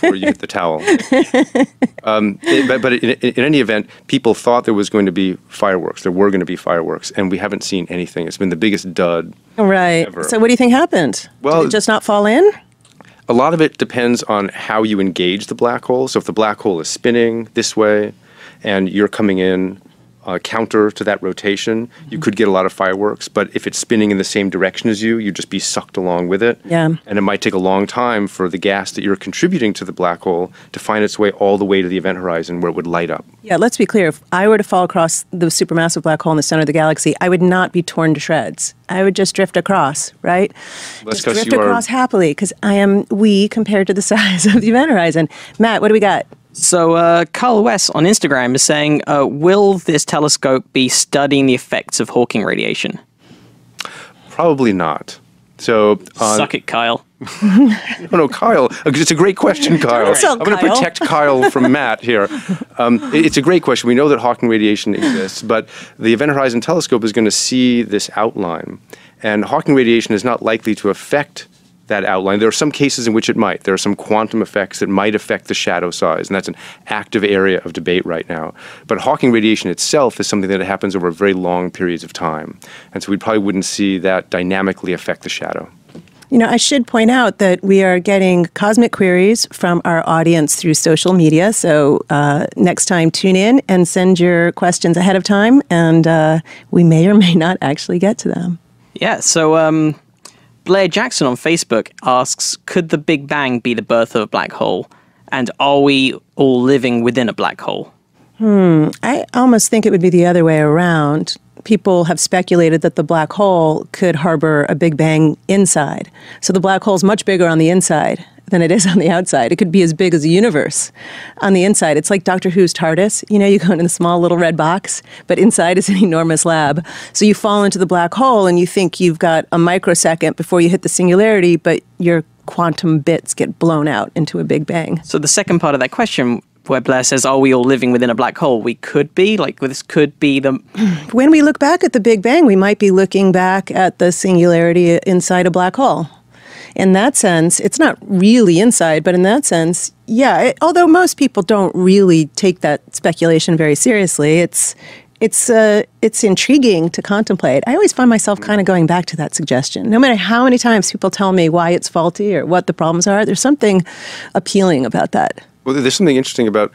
Speaker 4: before you get the towel. um, it- but but in, in any event, people thought there was going to be fireworks. There were going to be fireworks, and we haven't seen anything. It's been the biggest dud
Speaker 2: Right.
Speaker 4: Ever.
Speaker 2: So what do you think happened?
Speaker 4: Well-
Speaker 2: Did it just not fall in?
Speaker 4: a lot of it depends on how you engage the black hole. So if the black hole is spinning this way and you're coming in uh, counter to that rotation, you could get a lot of fireworks. But if it's spinning in the same direction as you, you'd just be sucked along with it.
Speaker 2: Yeah.
Speaker 4: And it might take a long time for the gas that you're contributing to the black hole to find its way all the way to the event horizon where it would light up.
Speaker 2: Yeah, let's be clear. If I were to fall across the supermassive black hole in the center of the galaxy, I would not be torn to shreds. I would just drift across, right? Just drift
Speaker 4: you are-
Speaker 2: across happily because I am wee compared to the size of the event horizon. Matt, what do we got?
Speaker 3: So, uh, Carl West on Instagram is saying, uh, Will this telescope be studying the effects of Hawking radiation?
Speaker 4: Probably not. So, on,
Speaker 3: Suck it, Kyle.
Speaker 4: Oh no, Kyle. uh, It's a great question, Kyle. I'm going to protect Kyle from Matt here. Um, it- it's a great question. We know that Hawking radiation exists, but the Event Horizon Telescope is going to see this outline, and Hawking radiation is not likely to affect that outline. There are some cases in which it might. There are some quantum effects that might affect the shadow size, and that's an active area of debate right now. But Hawking radiation itself is something that happens over very long periods of time, and so we probably wouldn't see that dynamically affect the shadow.
Speaker 2: You know, I should point out that we are getting cosmic queries from our audience through social media. So uh, next time, tune in and send your questions ahead of time, and uh, we may or may not actually get to them.
Speaker 3: Yeah, so um, Blair Jackson on Facebook asks Could the Big Bang be the birth of a black hole? And are we all living within a black hole? Hmm.
Speaker 2: I almost think it would be the other way around. People have speculated that the black hole could harbor a Big Bang inside. So the black hole is much bigger on the inside than it is on the outside. It could be as big as a universe on the inside. It's like Doctor Who's TARDIS. You know, you go into a small little red box, but inside is an enormous lab. So you fall into the black hole and you think you've got a microsecond before you hit the singularity, but your quantum bits get blown out into a Big Bang.
Speaker 3: So the second part of that question, where Blair says, Are we all living within a black hole? We could be. Like, this could be the.
Speaker 2: when we look back at the Big Bang, we might be looking back at the singularity inside a black hole. In that sense, it's not really inside, but in that sense, yeah. It, although most people don't really take that speculation very seriously, it's it's uh, it's intriguing to contemplate. I always find myself kind of going back to that suggestion. No matter how many times people tell me why it's faulty or what the problems are, there's something appealing about that.
Speaker 4: Well, there's something interesting about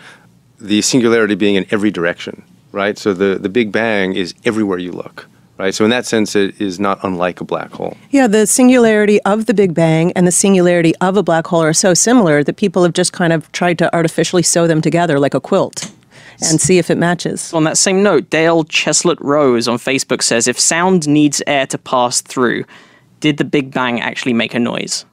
Speaker 4: the singularity being in every direction, right? So the, the Big Bang is everywhere you look, right? So in that sense, it is not unlike a black hole.
Speaker 2: Yeah, the singularity of the Big Bang and the singularity of a black hole are so similar that people have just kind of tried to artificially sew them together like a quilt and see if it matches.
Speaker 3: On that same note, Dale Cheslett Rose on Facebook says, If sound needs air to pass through, did the Big Bang actually make a noise?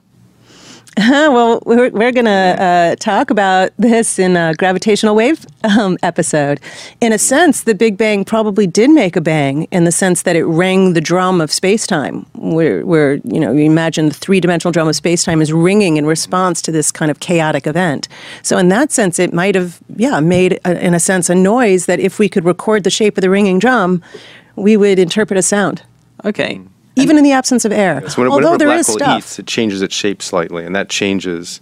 Speaker 2: Well, we're, we're going to uh, talk about this in a gravitational wave um, episode. In a sense, the Big Bang probably did make a bang in the sense that it rang the drum of space-time, where, where you know, you imagine the three-dimensional drum of space-time is ringing in response to this kind of chaotic event. So in that sense, it might have, yeah, made, a, in a sense, a noise that if we could record the shape of the ringing drum, we would interpret a sound,
Speaker 3: Okay.
Speaker 2: Even in the absence of air.
Speaker 4: So when,
Speaker 2: Although
Speaker 4: whenever
Speaker 2: there
Speaker 4: black
Speaker 2: is
Speaker 4: hole
Speaker 2: stuff.
Speaker 4: eats, it changes its shape slightly, and that changes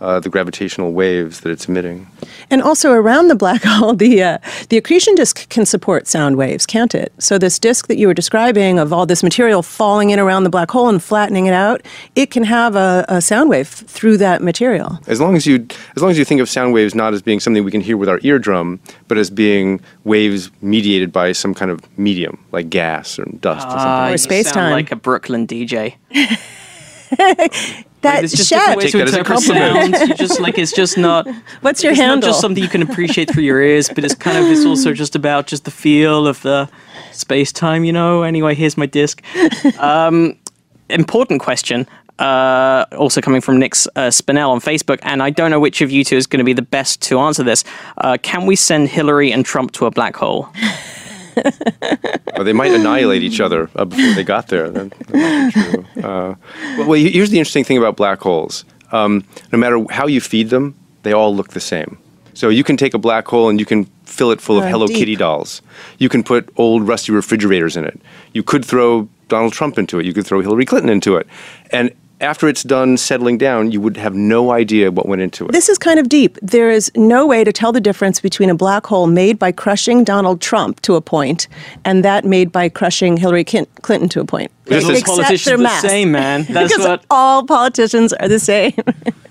Speaker 4: uh, the gravitational waves that it's emitting.
Speaker 2: And also around the black hole, the uh, the accretion disk can support sound waves, can't it? So this disk that you were describing of all this material falling in around the black hole and flattening it out, it can have a, a sound wave through that material.
Speaker 4: As long as you, as long as you think of sound waves not as being something we can hear with our eardrum, but as being waves mediated by some kind of medium, like gas or dust or something.
Speaker 3: Ah,
Speaker 2: Or space-time.
Speaker 3: like a Brooklyn DJ.
Speaker 2: That
Speaker 3: It's just
Speaker 2: Shep,
Speaker 3: different ways
Speaker 4: Take
Speaker 3: to
Speaker 4: that as a
Speaker 3: interpret
Speaker 4: compliment.
Speaker 3: sounds. You just like it's just not.
Speaker 2: What's your
Speaker 3: it's
Speaker 2: handle?
Speaker 3: not just something you can appreciate through your ears, but it's kind of it's also just about just the feel of the space time. You know. Anyway, here's my disc. Um, important question. Uh, also coming from Nick uh, Spinell on Facebook, and I don't know which of you two is going to be the best to answer this. Uh, can we send Hillary and Trump to a black hole?
Speaker 4: or they might annihilate each other uh, before they got there. That, that might be true. Uh, well, well, here's the interesting thing about black holes. Um, no matter how you feed them, they all look the same. So you can take a black hole and you can fill it full of
Speaker 2: Uh,
Speaker 4: Hello
Speaker 2: deep.
Speaker 4: Kitty dolls. You can put old rusty refrigerators in it. You could throw Donald Trump into it. You could throw Hillary Clinton into it. And after it's done settling down, you would have no idea what went into it.
Speaker 2: This is kind of deep. There is no way to tell the difference between a black hole made by crushing Donald Trump to a point and that made by crushing Hillary Clinton to a point.
Speaker 4: Because
Speaker 3: All
Speaker 4: Except
Speaker 3: politicians
Speaker 2: their
Speaker 3: are the
Speaker 2: mass.
Speaker 3: same, man. That's
Speaker 2: because
Speaker 3: what.
Speaker 2: all politicians are the same.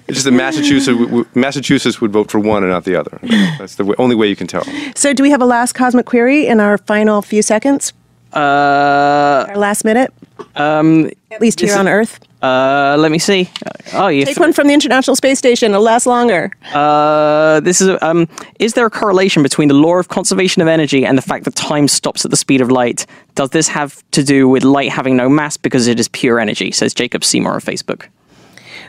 Speaker 4: It's just that Massachusetts, w- w- Massachusetts would vote for one and not the other. That's the way, only way you can tell.
Speaker 2: so, do we have a last cosmic query in our final few seconds?
Speaker 3: Uh,
Speaker 2: Our last minute?
Speaker 3: um,
Speaker 2: At least here on Earth?
Speaker 3: Uh, let me see. Oh, you.
Speaker 2: Take one from the International Space Station. It'll last longer.
Speaker 3: Uh, this is um, is there a correlation between the law of conservation of energy and the fact that time stops at the speed of light? Does this have to do with light having no mass because it is pure energy? Says Jacob Seymour on Facebook.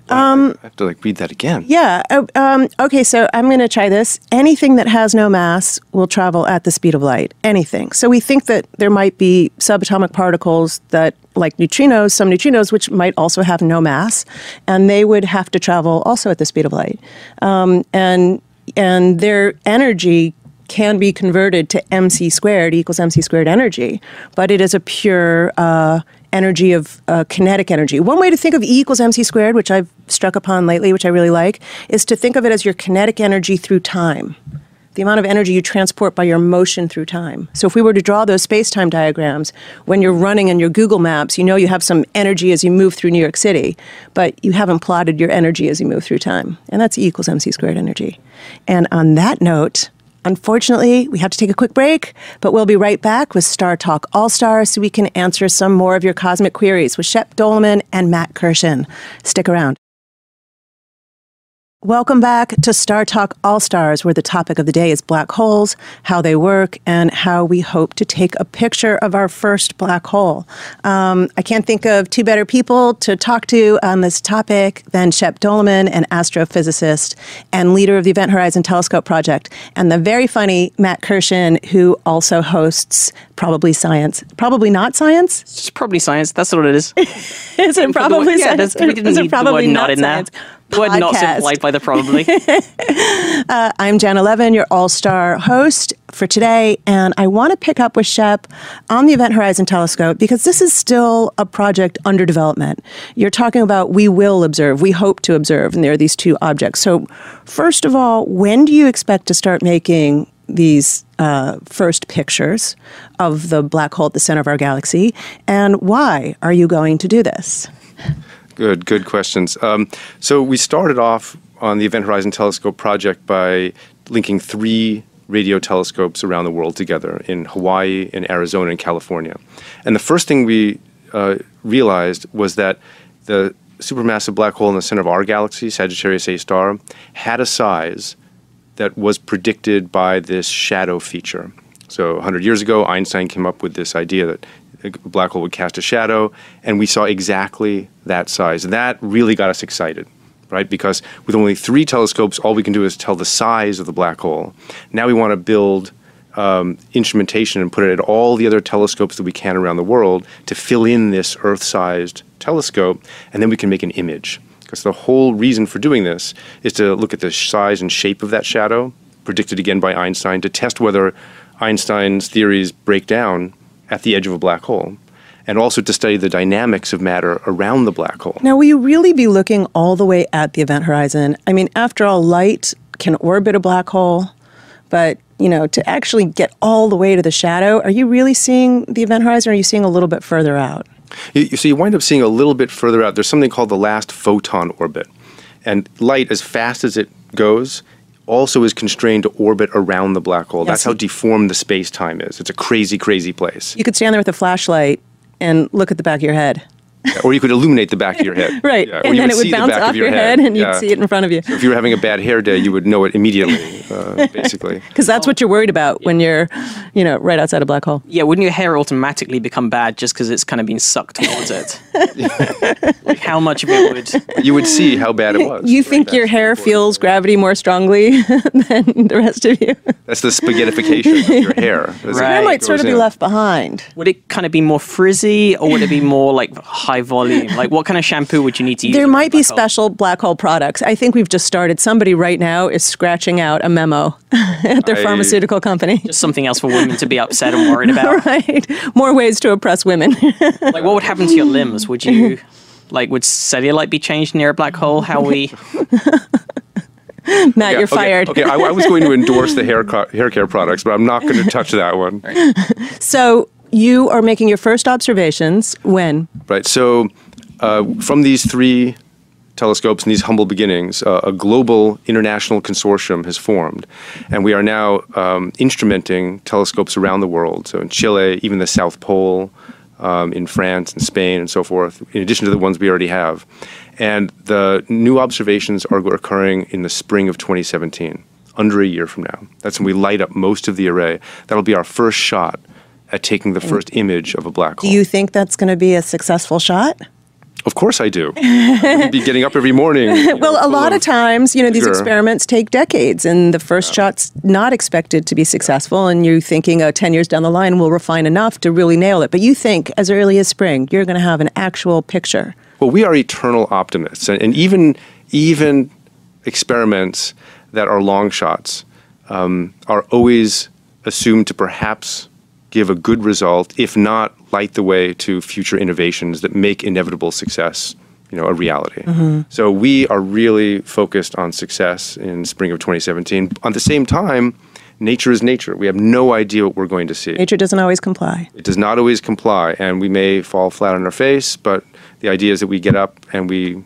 Speaker 4: Um, I have to like read that again.
Speaker 2: Yeah. Uh, um, okay, so I'm going to try this. Anything that has no mass will travel at the speed of light. Anything. So we think that there might be subatomic particles that, like neutrinos, some neutrinos, which might also have no mass, and they would have to travel also at the speed of light. Um, and and their energy can be converted to mc squared equals mc squared energy, but it is a pure uh, energy of uh, kinetic energy. One way to think of E equals mc squared, which I've struck upon lately, which I really like, is to think of it as your kinetic energy through time. The amount of energy you transport by your motion through time. So, if we were to draw those space time diagrams, when you're running in your Google Maps, you know you have some energy as you move through New York City, but you haven't plotted your energy as you move through time. And that's E equals mc squared energy. And on that note, Unfortunately, we have to take a quick break, but we'll be right back with StarTalk All Stars so we can answer some more of your cosmic queries with Shep Doeleman and Matt Kirshen. Stick around. Welcome back to StarTalk All Stars, where the topic of the day is black holes, how they work, and how we hope to take a picture of our first black hole. Um, I can't think of two better people to talk to on this topic than Shep Doeleman, an astrophysicist and leader of the Event Horizon Telescope Project, and the very funny Matt Kirshen, who also hosts Probably Science. Probably not science?
Speaker 3: It's probably science. That's what it is.
Speaker 2: is it probably
Speaker 3: yeah,
Speaker 2: science?
Speaker 3: We didn't need
Speaker 2: probably
Speaker 3: the word
Speaker 2: not
Speaker 3: not in
Speaker 2: science?
Speaker 3: there. The word not
Speaker 2: Podcast.
Speaker 3: implied by the probably.
Speaker 2: Uh, I'm Janna Levin, your all star host for today, and I want to pick up with Shep on the Event Horizon Telescope because this is still a project under development. You're talking about we will observe, we hope to observe, and there are these two objects. So, first of all, when do you expect to start making these uh, first pictures of the black hole at the center of our galaxy, and why are you going to do this?
Speaker 4: Good, good questions. Um, so we started off on the Event Horizon Telescope project by linking three radio telescopes around the world together in Hawaii, in Arizona, and California. And the first thing we uh, realized was that the supermassive black hole in the center of our galaxy, Sagittarius A star, had a size that was predicted by this shadow feature. So 100 years ago, Einstein came up with this idea that a black hole would cast a shadow, and we saw exactly that size. And that really got us excited, right? Because with only three telescopes, all we can do is tell the size of the black hole. Now we want to build um, instrumentation and put it at all the other telescopes that we can around the world to fill in this Earth sized telescope, and then we can make an image. Because the whole reason for doing this is to look at the size and shape of that shadow, predicted again by Einstein, to test whether Einstein's theories break down at the edge of a black hole, and also to study the dynamics of matter around the black hole.
Speaker 2: Now, will you really be looking all the way at the event horizon? I mean, after all, light can orbit a black hole, but you know, to actually get all the way to the shadow, are you really seeing the event horizon or are you seeing a little bit further out?
Speaker 4: You, you- so you wind up seeing a little bit further out. There's something called the last photon orbit, and light, as fast as it goes, also is constrained to orbit around the black hole. That's how deformed the space time is. It's a crazy, crazy place.
Speaker 2: You could stand there with a flashlight and look at the back of your head.
Speaker 4: Or you could illuminate the back of your head.
Speaker 2: Right.
Speaker 4: Yeah,
Speaker 2: and then it would bounce off
Speaker 4: of
Speaker 2: your head, and you'd
Speaker 4: Yeah.
Speaker 2: see it in front of you.
Speaker 4: If you were having a bad hair day, you would know it immediately, uh, basically.
Speaker 2: Because that's what you're worried about when you're, you know, right outside a black hole.
Speaker 3: yeah, wouldn't your hair automatically become bad just because it's kind of been sucked towards it? like how much of it would?
Speaker 4: You would see how bad it was.
Speaker 2: You
Speaker 4: Right,
Speaker 2: think your hair feels gravity more strongly than the rest of you?
Speaker 4: That's the spaghettification of your hair. as it
Speaker 3: Right.
Speaker 2: Hair might sort of be
Speaker 4: in.
Speaker 2: left behind.
Speaker 3: Would it kind of be more frizzy, or would it be more like high volume? Like what kind of shampoo would you need to use?
Speaker 2: There might be
Speaker 3: black hole?
Speaker 2: special black hole products. I think we've just started. Somebody right now is scratching out a memo at their
Speaker 4: I-
Speaker 2: pharmaceutical company.
Speaker 3: Just something else for women to be upset and worried about.
Speaker 2: right. More ways to oppress women.
Speaker 3: Like what would happen to your limbs? Would you? Like, would cellulite be changed near a black hole? How we?
Speaker 2: Matt,
Speaker 4: Yeah,
Speaker 2: you're fired.
Speaker 4: Okay, I, I was going to endorse the hair, co- hair care products, but I'm not going to touch that one.
Speaker 2: So you are making your first observations when?
Speaker 4: Right. So, uh, from these three telescopes and these humble beginnings, uh, a global international consortium has formed, and we are now um, instrumenting telescopes around the world. So, in Chile, even the South Pole, um, in France and Spain, and so forth. In addition to the ones we already have, and the new observations are occurring in the spring of 2017, under a year from now. That's when we light up most of the array. That'll be our first shot at taking the first image of a black
Speaker 2: Do
Speaker 4: hole.
Speaker 2: you think that's going to be a successful shot?
Speaker 4: Of course I do. I would be getting up every morning.
Speaker 2: Well,
Speaker 4: know,
Speaker 2: a lot of times, you know, these
Speaker 4: vigor.
Speaker 2: experiments take decades, and the first shot's not expected to be successful, and you're thinking, oh, 10 years down the line, we'll refine enough to really nail it. But you think as early as spring, you're going to have an actual picture.
Speaker 4: Well, we are eternal optimists, and, and even even experiments that are long shots um, are always assumed to perhaps give a good result, if not light the way to future innovations that make inevitable success, you know, a reality. So we are really focused on success in spring of 2017. At the same time, nature is nature. We have no idea what we're going to see.
Speaker 2: Nature doesn't always comply.
Speaker 4: It does not always comply, and we may fall flat on our face, but the idea is that we get up and we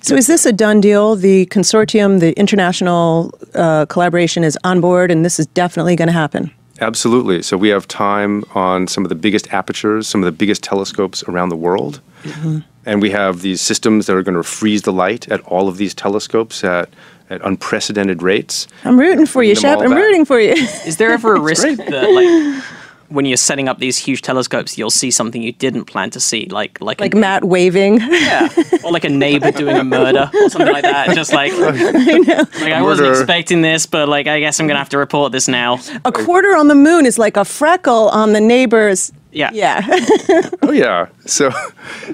Speaker 2: So is this a done deal? The consortium, the international uh, collaboration is on board, and this is definitely going to happen.
Speaker 4: Absolutely. So we have time on some of the biggest apertures, some of the biggest telescopes around the world. Mm-hmm. And we have these systems that are going to freeze the light at all of these telescopes at, at unprecedented rates.
Speaker 2: I'm rooting for you,
Speaker 4: Bring
Speaker 2: Shep. I'm
Speaker 4: back.
Speaker 2: rooting for you.
Speaker 3: Is there ever a risk that, like, when you're setting up these huge telescopes, you'll see something you didn't plan to see, like like
Speaker 2: like
Speaker 3: a,
Speaker 2: Matt waving.
Speaker 3: yeah, or like a neighbor doing a murder or something like that. Just like like I wasn't expecting this, but like I guess I'm gonna have to report this now.
Speaker 2: a quarter on the moon is like a freckle on the neighbor's.
Speaker 3: Yeah.
Speaker 2: Yeah.
Speaker 4: Oh yeah. So,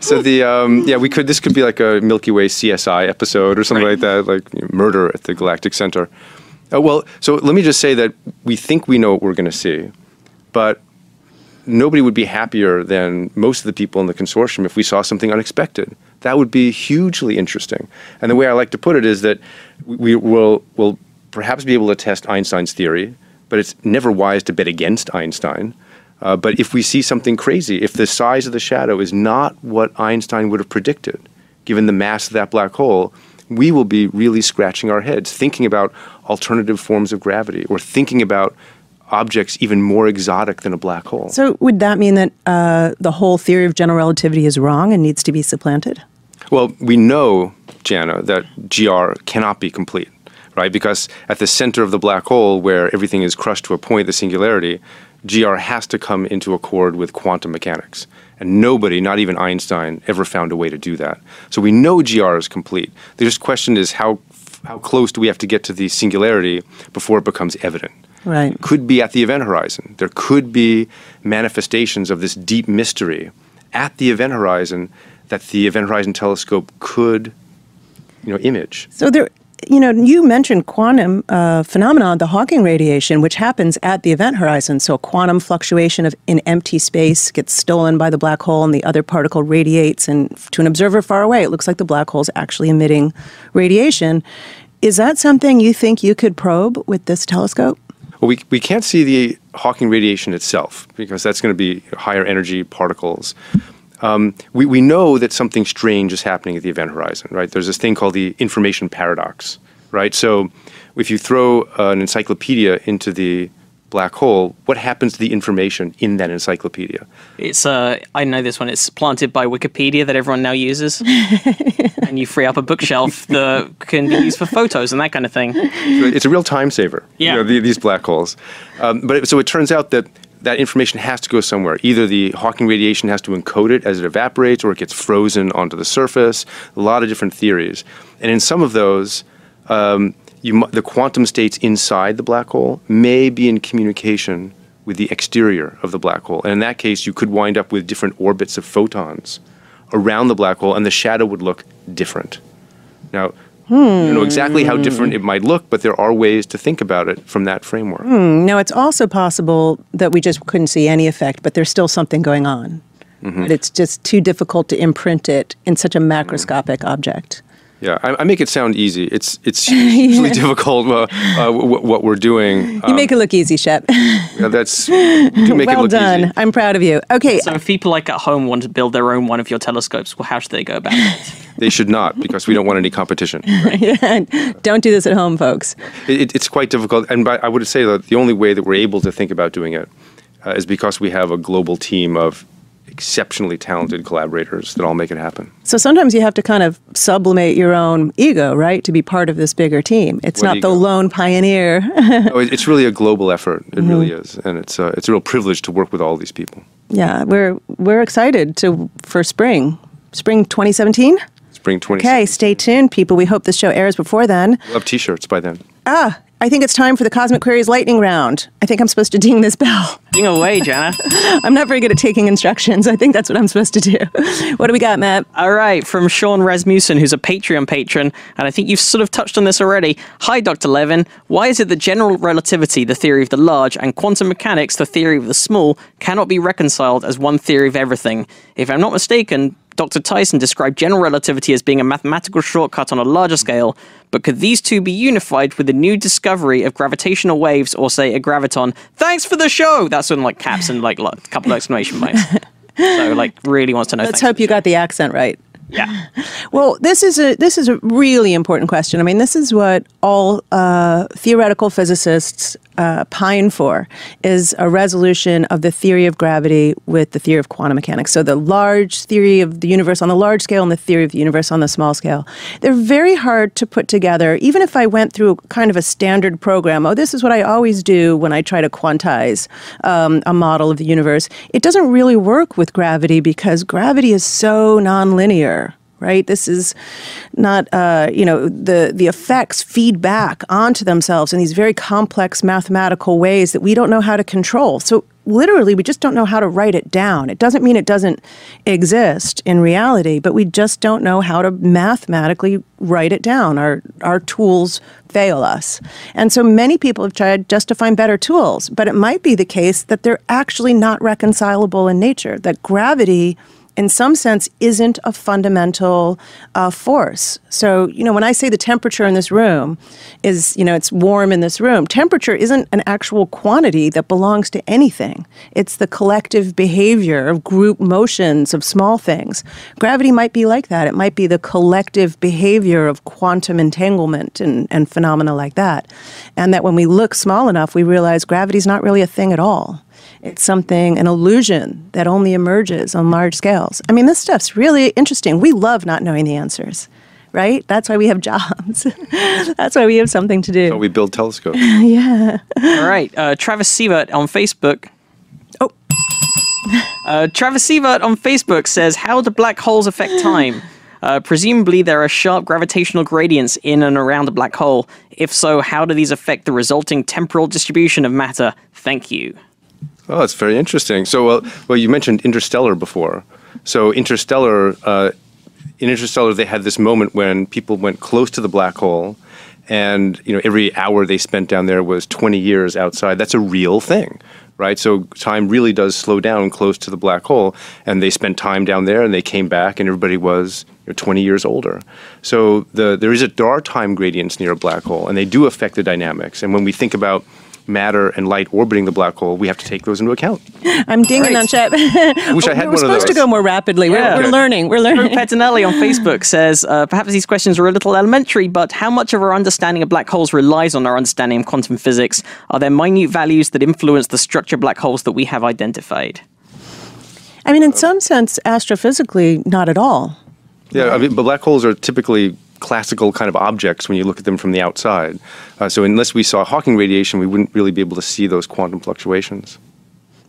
Speaker 4: so the um, yeah we could this could be like a Milky Way CSI episode or something
Speaker 3: Right.
Speaker 4: like that, like you know, murder at the galactic center. Uh, well, so let me just say that we think we know what we're going to see, but nobody would be happier than most of the people in the consortium if we saw something unexpected. That would be hugely interesting. And the way I like to put it is that we will will perhaps be able to test Einstein's theory, but it's never wise to bet against Einstein. Uh, but if we see something crazy, if the size of the shadow is not what Einstein would have predicted, given the mass of that black hole, we will be really scratching our heads, thinking about alternative forms of gravity or thinking about objects even more exotic than a black hole.
Speaker 2: so would that mean that uh, the whole theory of general relativity is wrong and needs to be supplanted?
Speaker 4: Well, we know, Janna, that GR cannot be complete, right? Because at the center of the black hole, where everything is crushed to a point, the singularity, GR has to come into accord with quantum mechanics. And nobody, not even Einstein, ever found a way to do that. So we know GR is complete. The just question is how, how close do we have to get to the singularity before it becomes evident?
Speaker 2: Right.
Speaker 4: could be at the event horizon. There could be manifestations of this deep mystery at the event horizon that the Event Horizon Telescope could, you know, image.
Speaker 2: So there, you know, you mentioned quantum uh, phenomenon, the Hawking radiation, which happens at the event horizon. So a quantum fluctuation of in empty space gets stolen by the black hole, and the other particle radiates, and to an observer far away, it looks like the black hole is actually emitting radiation. Is that something you think you could probe with this telescope?
Speaker 4: Well, we, we can't see the Hawking radiation itself because that's going to be higher energy particles. Um, we, we know that something strange is happening at the event horizon, right? There's this thing called the information paradox, right? So if you throw uh, an encyclopedia into the black hole, what happens to the information in that encyclopedia?
Speaker 3: It's uh, I know this one. It's planted by Wikipedia that everyone now uses, and you free up a bookshelf that can be used for photos and that kind of thing.
Speaker 4: it's a real time saver. you
Speaker 3: Yeah.
Speaker 4: know, the, these black holes. Um, but it, so it turns out that that information has to go somewhere. Either the Hawking radiation has to encode it as it evaporates, or it gets frozen onto the surface. A lot of different theories, and in some of those. Um, you, the quantum states inside the black hole may be in communication with the exterior of the black hole. And in that case, you could wind up with different orbits of photons around the black hole, and the shadow would look different. Now, you don't know exactly how different it might look, but there are ways to think about it from that framework. Hmm.
Speaker 2: Now, it's also possible that we just couldn't see any effect, but there's still something going on. Mm-hmm. But it's just too difficult to imprint it in such a macroscopic object.
Speaker 4: Yeah, I, I make it sound easy. It's it's usually difficult uh, uh, w- what we're doing.
Speaker 2: You make it look easy, Shep.
Speaker 4: Yeah, that's do make it
Speaker 2: well
Speaker 4: look
Speaker 2: done.
Speaker 4: easy.
Speaker 2: I'm proud of you. Okay,
Speaker 3: So if people like at home want to build their own one of your telescopes, well, how should they go about it?
Speaker 4: They should not because we don't want any competition. Right? yeah.
Speaker 2: don't do this at home, folks.
Speaker 4: It, it- it's quite difficult, and by, I would say that the only way that we're able to think about doing it uh, is because we have a global team of exceptionally talented collaborators that all make it happen.
Speaker 2: So sometimes you have to kind of sublimate your own ego, right, to be part of this bigger team. It's
Speaker 4: What
Speaker 2: not the lone pioneer.
Speaker 4: oh, it's really a global effort. It really
Speaker 2: Mm-hmm.
Speaker 4: is, and it's uh, it's a real privilege to work with all these people.
Speaker 2: yeah, we're we're excited to for spring. spring 2017.
Speaker 4: Spring 20.
Speaker 2: Okay, stay tuned, people. We hope this show airs before then.
Speaker 4: We'll have T-shirts by then.
Speaker 2: Ah, I think it's time for the Cosmic Queries lightning round. I think I'm supposed to ding this bell.
Speaker 3: Ding away, Janna.
Speaker 2: I'm not very good at taking instructions. I think that's what I'm supposed to do. What do we got, Matt?
Speaker 3: All right, from Sean Rasmussen, who's a Patreon patron, and I think you've sort of touched on this already. Hi, Dr. Levin. Why is it that general relativity, the theory of the large, and quantum mechanics, the theory of the small, cannot be reconciled as one theory of everything? If I'm not mistaken, Dr. Tyson described general relativity as being a mathematical shortcut on a larger scale, but could these two be unified with the new discovery of gravitational waves or, say, a graviton? Thanks for the show! That's in like caps and like a couple of exclamation points. so, like, really wants to know.
Speaker 2: Let's hope you got the accent right.
Speaker 3: Yeah.
Speaker 2: Well, this is a this is a really important question. I mean, this is what all uh, theoretical physicists uh, pine for is a resolution of the theory of gravity with the theory of quantum mechanics. So the large theory of the universe on the large scale and the theory of the universe on the small scale. They're very hard to put together. Even if I went through kind of a standard program, oh, this is what I always do when I try to quantize um, a model of the universe. It doesn't really work with gravity because gravity is so nonlinear right? This is not, uh, you know, the, the effects feed back onto themselves in these very complex mathematical ways that we don't know how to control. So literally, we just don't know how to write it down. It doesn't mean it doesn't exist in reality, but we just don't know how to mathematically write it down. Our, our tools fail us. And so many people have tried just to find better tools, but it might be the case that they're actually not reconcilable in nature, that gravity in some sense, isn't a fundamental uh, force. So, you know, when I say the temperature in this room is, you know, it's warm in this room, temperature isn't an actual quantity that belongs to anything. It's the collective behavior of group motions of small things. Gravity might be like that. It might be the collective behavior of quantum entanglement and, and phenomena like that. And that when we look small enough, we realize gravity's not really a thing at all. It's something, an illusion that only emerges on large scales. I mean, this stuff's really interesting. We love not knowing the answers, right? That's why we have jobs. That's why we have something to do.
Speaker 4: So we build telescopes.
Speaker 2: yeah.
Speaker 3: All right. Uh, Travis Sievert on Facebook.
Speaker 2: Oh.
Speaker 3: Uh, Travis Sievert on Facebook says, How do black holes affect time? Uh, presumably, there are sharp gravitational gradients in and around a black hole. If so, how do these affect the resulting temporal distribution of matter? Thank you.
Speaker 4: Oh, that's very interesting. So, well, well, you mentioned Interstellar before. So, Interstellar, uh, in Interstellar, they had this moment when people went close to the black hole, and you know, every hour they spent down there was 20 years outside. That's a real thing, right? So, time really does slow down close to the black hole, and they spent time down there, and they came back, and everybody was you know, 20 years older. So, the there is a are time gradients near a black hole, and they do affect the dynamics. And when we think about matter and light orbiting the black hole, we have to take those into account.
Speaker 2: I'm dinging
Speaker 3: Great.
Speaker 2: on Shep.
Speaker 4: I wish I had
Speaker 2: We're
Speaker 4: one of
Speaker 2: supposed
Speaker 4: those.
Speaker 2: to go more rapidly.
Speaker 3: Yeah.
Speaker 2: We're, we're learning. We're
Speaker 3: Drew
Speaker 2: learning.
Speaker 3: Pettinelli on Facebook says, uh, perhaps these questions are a little elementary, but how much of our understanding of black holes relies on our understanding of quantum physics? Are there minute values that influence the structure of black holes that we have identified?
Speaker 2: I mean, in some sense, astrophysically, not at all.
Speaker 4: Yeah, I mean, but black holes are typically classical kind of objects when you look at them from the outside. Uh, so unless we saw Hawking radiation, we wouldn't really be able to see those quantum fluctuations.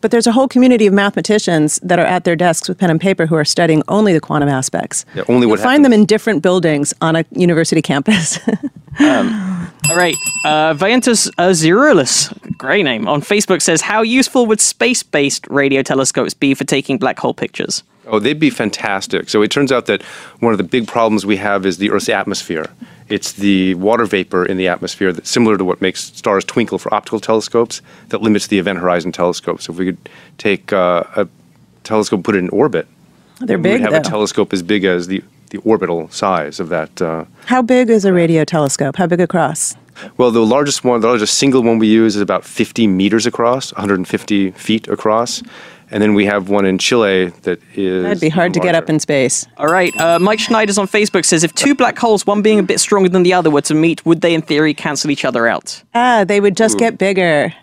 Speaker 2: But there's a whole community of mathematicians that are at their desks with pen and paper who are studying only the quantum aspects.
Speaker 4: Yeah, only
Speaker 2: You'll
Speaker 4: what
Speaker 2: find them in different buildings on a university campus.
Speaker 3: All right. Uh, Viantus uh, Zerulus, great name, on Facebook says, How useful would space based radio telescopes be for taking black hole pictures?
Speaker 4: Oh, they'd be fantastic. So it turns out that one of the big problems we have is the Earth's atmosphere. It's the water vapor in the atmosphere that's similar to what makes stars twinkle for optical telescopes that limits the Event Horizon telescope. So if we could take uh, a telescope, put it in orbit,
Speaker 2: They're
Speaker 4: we
Speaker 2: big,
Speaker 4: would have
Speaker 2: though.
Speaker 4: a telescope as big as the, the orbital size of that. Uh,
Speaker 2: How big is a radio telescope? How big across?
Speaker 4: Well, the largest one, the largest single one we use is about 50 meters across, 150 feet across. And then we have one in Chile that is.
Speaker 2: That'd be hard to get up in space.
Speaker 3: All right. Uh, Mike Schneider's on Facebook says, If two black holes, one being a bit stronger than the other, were to meet, would they in theory cancel each other out?
Speaker 2: Ah, they would just get bigger.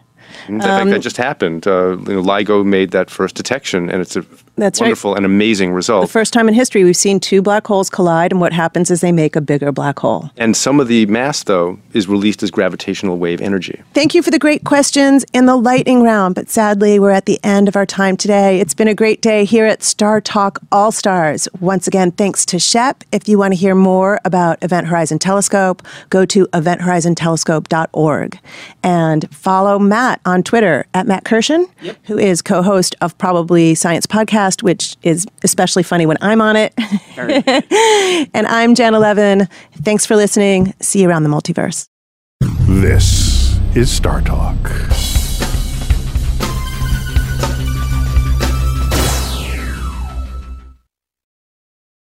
Speaker 4: In fact, that just happened. Uh, you know, LIGO made that first detection, and it's a
Speaker 2: That's right.
Speaker 4: wonderful and amazing result.
Speaker 2: The first time in history we've seen two black holes collide, and what happens is they make a bigger black hole.
Speaker 4: and some of the mass, though, is released as gravitational wave energy.
Speaker 2: Thank you for the great questions in the lightning round, but sadly, we're at the end of our time today. It's been a great day here at StarTalk All Stars. Once again, thanks to Shep. If you want to hear more about Event Horizon Telescope, go to eventhorizontelescope.org and follow Matt on Twitter at Matt Kirshen, who is co host of Probably Science Podcast, which is especially funny when I'm on it. and I'm Janna Levin. Thanks for listening. See you around the multiverse.
Speaker 1: This is StarTalk.